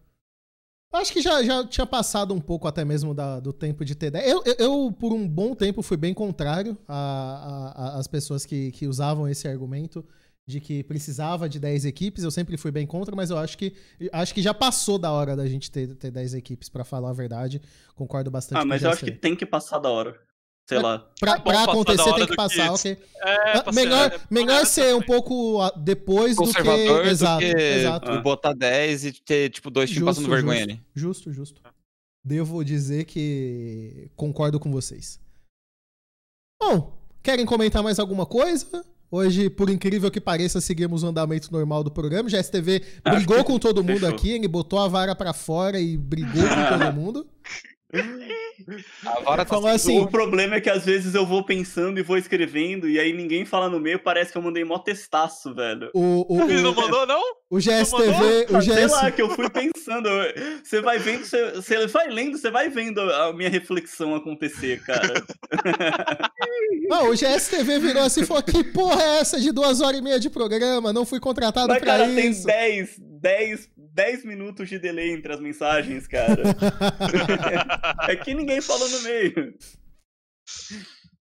Acho que já, já tinha passado um pouco até mesmo da- do tempo de ter 10. Eu, eu, eu, por um bom tempo, fui bem contrário a- a- a- às pessoas que, que usavam esse argumento de que precisava de 10 equipes. Eu sempre fui bem contra, mas eu acho que acho que já passou da hora da gente ter, ter 10 equipes, pra falar a verdade. Concordo bastante Ah, mas eu acho que tem que passar da hora. Sei lá. Pra, É bom pra acontecer tem que que passar, isso. ok. É, Ah, melhor é, melhor é, ser um pouco ah, depois do que. Exato, do que exato. Ah. botar 10 e ter, tipo, dois times passando vergonha justo, ali. Justo, justo. Devo dizer que concordo com vocês. Bom, querem comentar mais alguma coisa? Hoje, por incrível que pareça, seguimos o andamento normal do programa. Já STV brigou que com todo mundo fechou. aqui, ele botou a vara pra fora e brigou com todo [laughs] mundo. A vara tá Falou assim, O problema é que às vezes eu vou pensando e vou escrevendo, e aí ninguém fala no meio, parece que eu mandei mó testaço, velho. o, o, Ele não o, mandou, não? o GSTV, o Ah, Sei GS, lá, que eu fui pensando. Você vai vendo, você, você vai lendo, você vai vendo a minha reflexão acontecer, cara. não, [laughs] o GSTV virou assim e falou: Que porra é essa de duas horas e meia de programa? Não fui contratado Mas, pra cara, tem isso. 10, 10, 10 minutos de delay entre as mensagens, cara. [laughs] é que ninguém falou no meio.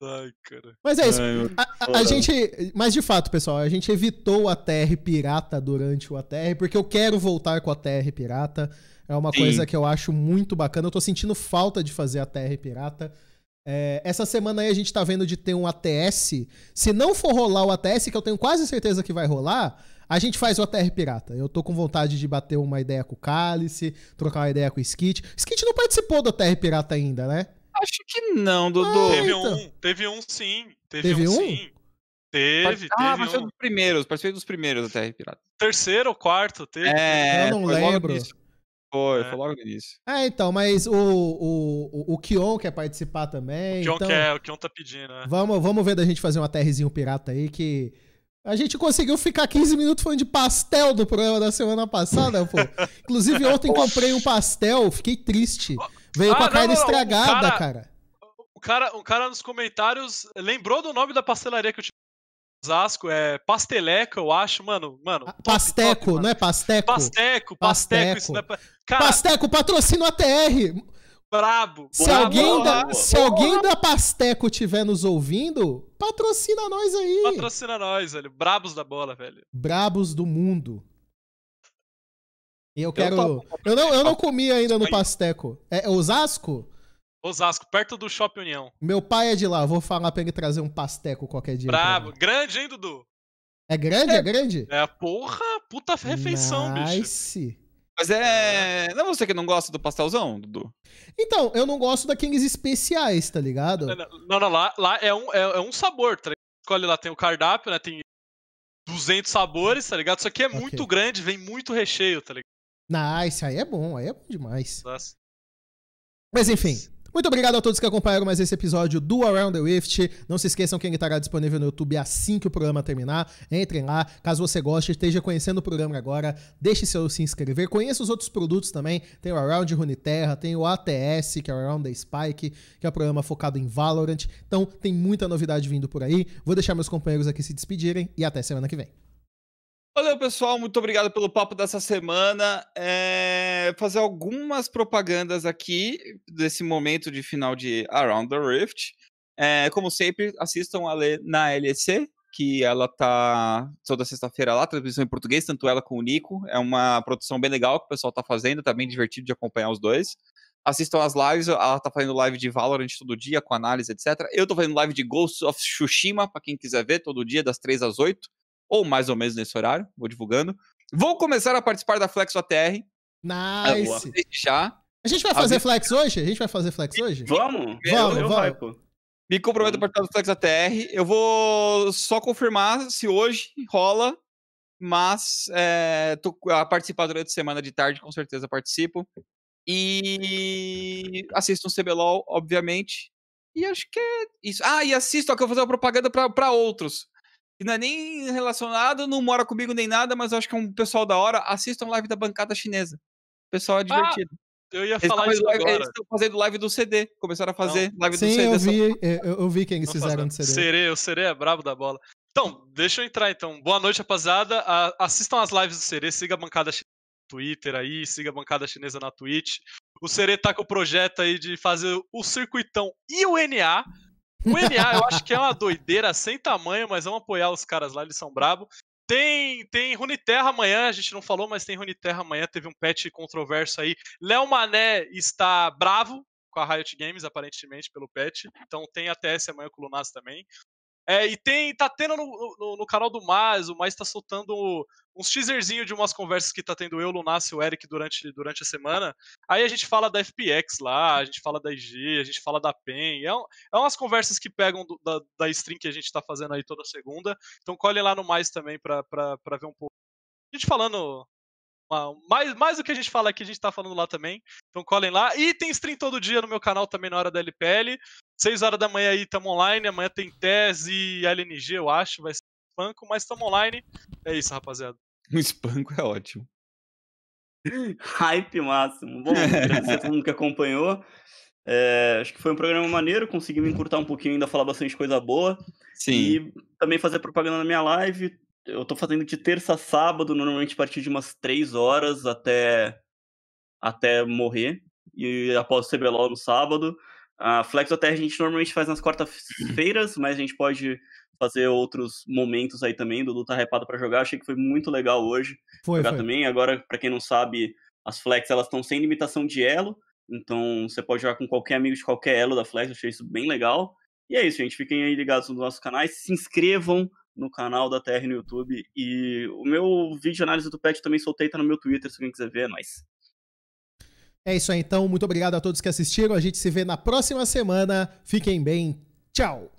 Ai, cara. Mas é isso. Ai, A, a- a gente. Mas de fato, pessoal, a gente evitou o ATR pirata durante o ATR, porque eu quero voltar com o ATR pirata. É uma Sim. coisa que eu acho muito bacana. Eu tô sentindo falta de fazer ATR pirata. É, essa semana aí a gente tá vendo de ter um ATS. Se não for rolar o ATS, que eu tenho quase certeza que vai rolar, a gente faz o ATR pirata. Eu tô com vontade de bater uma ideia com o Cálice, trocar uma ideia com o Skit. O Skit não participou do ATR pirata ainda, né? Acho que não, Dudu. Teve Então. um, teve um sim. Teve, Teve um, um? sim. Teve, ah, teve participei um. dos primeiros, participei dos primeiros até, Pirata. Terceiro ou quarto, teve. É, Eu não foi lembro. Foi, É. foi logo no início. É, então, mas o, o, o, o Kion quer participar também. O Kion então... quer, o Kion tá pedindo, né? Vamos, vamos ver da gente fazer uma TRzinho pirata aí que. A gente conseguiu ficar 15 minutos falando de pastel do programa da semana passada, pô. Inclusive, ontem comprei um pastel, fiquei triste. Veio Ah, com a carne o estragada, cara- cara. O cara, um cara nos comentários lembrou do nome da pastelaria que eu tinha em Osasco, é Pasteleco, eu acho, mano, mano. Ah, top, Pasteco, top, mano. não é pasteco? Pasteco, pasteco, isso não é Cara, Pasteco, patrocina a TR. Brabo. Se Boa, alguém, da, boa. se alguém da Pasteco estiver nos ouvindo, patrocina nós aí. Patrocina nós, velho. Brabos da bola, velho. Brabos do mundo. E eu quero. topo. Eu não, eu não comi ainda no Pasteco. É Osasco? Osasco, perto do Shopping União. Meu pai é de lá, vou falar pra ele trazer um pasteco qualquer dia. Brabo. Grande, hein, Dudu? É grande? É, grande? É, porra, puta refeição, bicho. Mas é. Não é você que não gosta do pastelzão, Dudu? Então, eu não gosto daqueles especiais, tá ligado? Não, não, lá, lá é, um, é, é um sabor, tá ligado? Escolhe lá, tem o cardápio, né? Tem 200 sabores, tá ligado? Isso aqui é Ok. muito grande, vem muito recheio, tá ligado? Nice, aí é bom, aí é bom demais. Nossa. Mas enfim, muito obrigado a todos que acompanharam mais esse episódio do Around the Rift. Não se esqueçam que ele estará disponível no YouTube assim que o programa terminar. Entrem lá, caso você goste, esteja conhecendo o programa agora, deixe seu se inscrever. Conheça os outros produtos também. Tem o Around Runeterra, tem o ATS, que é o Around the Spike, que é o programa focado em Valorant. Então tem muita novidade vindo por aí. Vou deixar meus companheiros aqui se despedirem e até semana que vem. Valeu, pessoal. Muito obrigado pelo papo dessa semana. É, Fazer algumas propagandas aqui desse momento de final de Around the Rift. É, como sempre, assistam a ler na LEC, que ela tá toda sexta-feira lá, transmissão em português, tanto ela como o Nico. É uma produção bem legal que o pessoal tá fazendo, tá bem divertido de acompanhar os dois. Assistam as lives, ela tá fazendo live de Valorant todo dia, com análise, etc. Eu tô fazendo live de Ghost of Tsushima, pra quem quiser ver, todo dia, das 3 às 8, ou mais ou menos nesse horário, vou divulgando. Vou começar a participar da Flex OTR. Nice! Já. A gente vai fazer flex hoje? A gente vai fazer flex hoje? Vamos? Vamos, eu, vamos. eu. Me comprometo a participar do Flex ATR. Eu vou só confirmar se hoje rola, mas é, tô a participar durante a semana de tarde, com certeza participo. E assisto um CBLOL, obviamente. E acho que é isso. Ah, e assisto, ó, que eu vou fazer uma propaganda pra outros. Que não é nem relacionado, não mora comigo nem nada, mas eu acho que é um pessoal da hora. Assistam live da bancada chinesa. O pessoal é divertido. Ah, eu ia Eles falar isso live, agora. Eles estão fazendo live do CD. Começaram a fazer live Sim, do CD. eu só- vi, eu, eu vi quem eles fizeram de CD. Serê, o Serê é brabo da bola. Então, deixa eu entrar então. Boa noite, rapaziada. A- assistam as lives do Serê, siga a bancada chinesa no Twitter aí, siga a bancada chinesa na Twitch. O Serê tá com o projeto aí de fazer o circuitão e o NA. O NA eu acho que é uma doideira sem tamanho, mas vamos apoiar os caras lá, eles são brabo. Tem, tem Runeterra amanhã, a gente não falou, mas tem Runeterra amanhã, teve um patch controverso aí. Léo Mané está bravo com a Riot Games, aparentemente, pelo patch. Então tem a TS amanhã com o Lunas também. É, e tem, tá tendo no, no, no canal do Mais, o Mais tá soltando uns teaserzinho de umas conversas que tá tendo eu, Lunas e o Eric durante, durante a semana. Aí a gente fala da FPX lá, a gente fala da IG, a gente fala da PEN. É, um- é umas conversas que pegam do- da, da stream que a gente tá fazendo aí toda segunda. Então colhe lá no Mais também pra, pra, pra ver um pouco. A gente falando uma- mais, mais do que a gente fala aqui, a gente tá falando lá também. Então colhem lá. E tem stream todo dia no meu canal também na hora da LPL. 6 horas da manhã aí tamo online. Amanhã tem TES e LNG, eu acho. Vai ser banco, mas tamo online. É isso, rapaziada. [laughs] Um espanco é ótimo. Hype máximo. Bom, [laughs] agradecer a todo mundo que acompanhou. É, acho que foi um programa maneiro, conseguimos encurtar um pouquinho, ainda falar bastante coisa boa. Sim. E também fazer propaganda na minha live. Eu tô fazendo de terça a sábado, normalmente a partir de umas 3 horas até, até morrer. E após o CBLOL no sábado. A Flex OTR a gente normalmente faz nas quartas-feiras, mas a gente pode fazer outros momentos aí também. Dudu tá hypado pra jogar. Achei que foi muito legal hoje Foi, jogar foi. também. Agora, pra quem não sabe, as Flex elas estão sem limitação de elo. Então você pode jogar com qualquer amigo de qualquer elo da Flex. Achei isso bem legal. E é isso, gente. Fiquem aí ligados nos nossos canais. Se inscrevam no canal da TR no YouTube. E o meu vídeo de análise do patch também soltei, tá no meu Twitter, se alguém quiser ver, é nóis. É isso aí, então. Muito obrigado a todos que assistiram. A gente se vê na próxima semana. Fiquem bem. Tchau.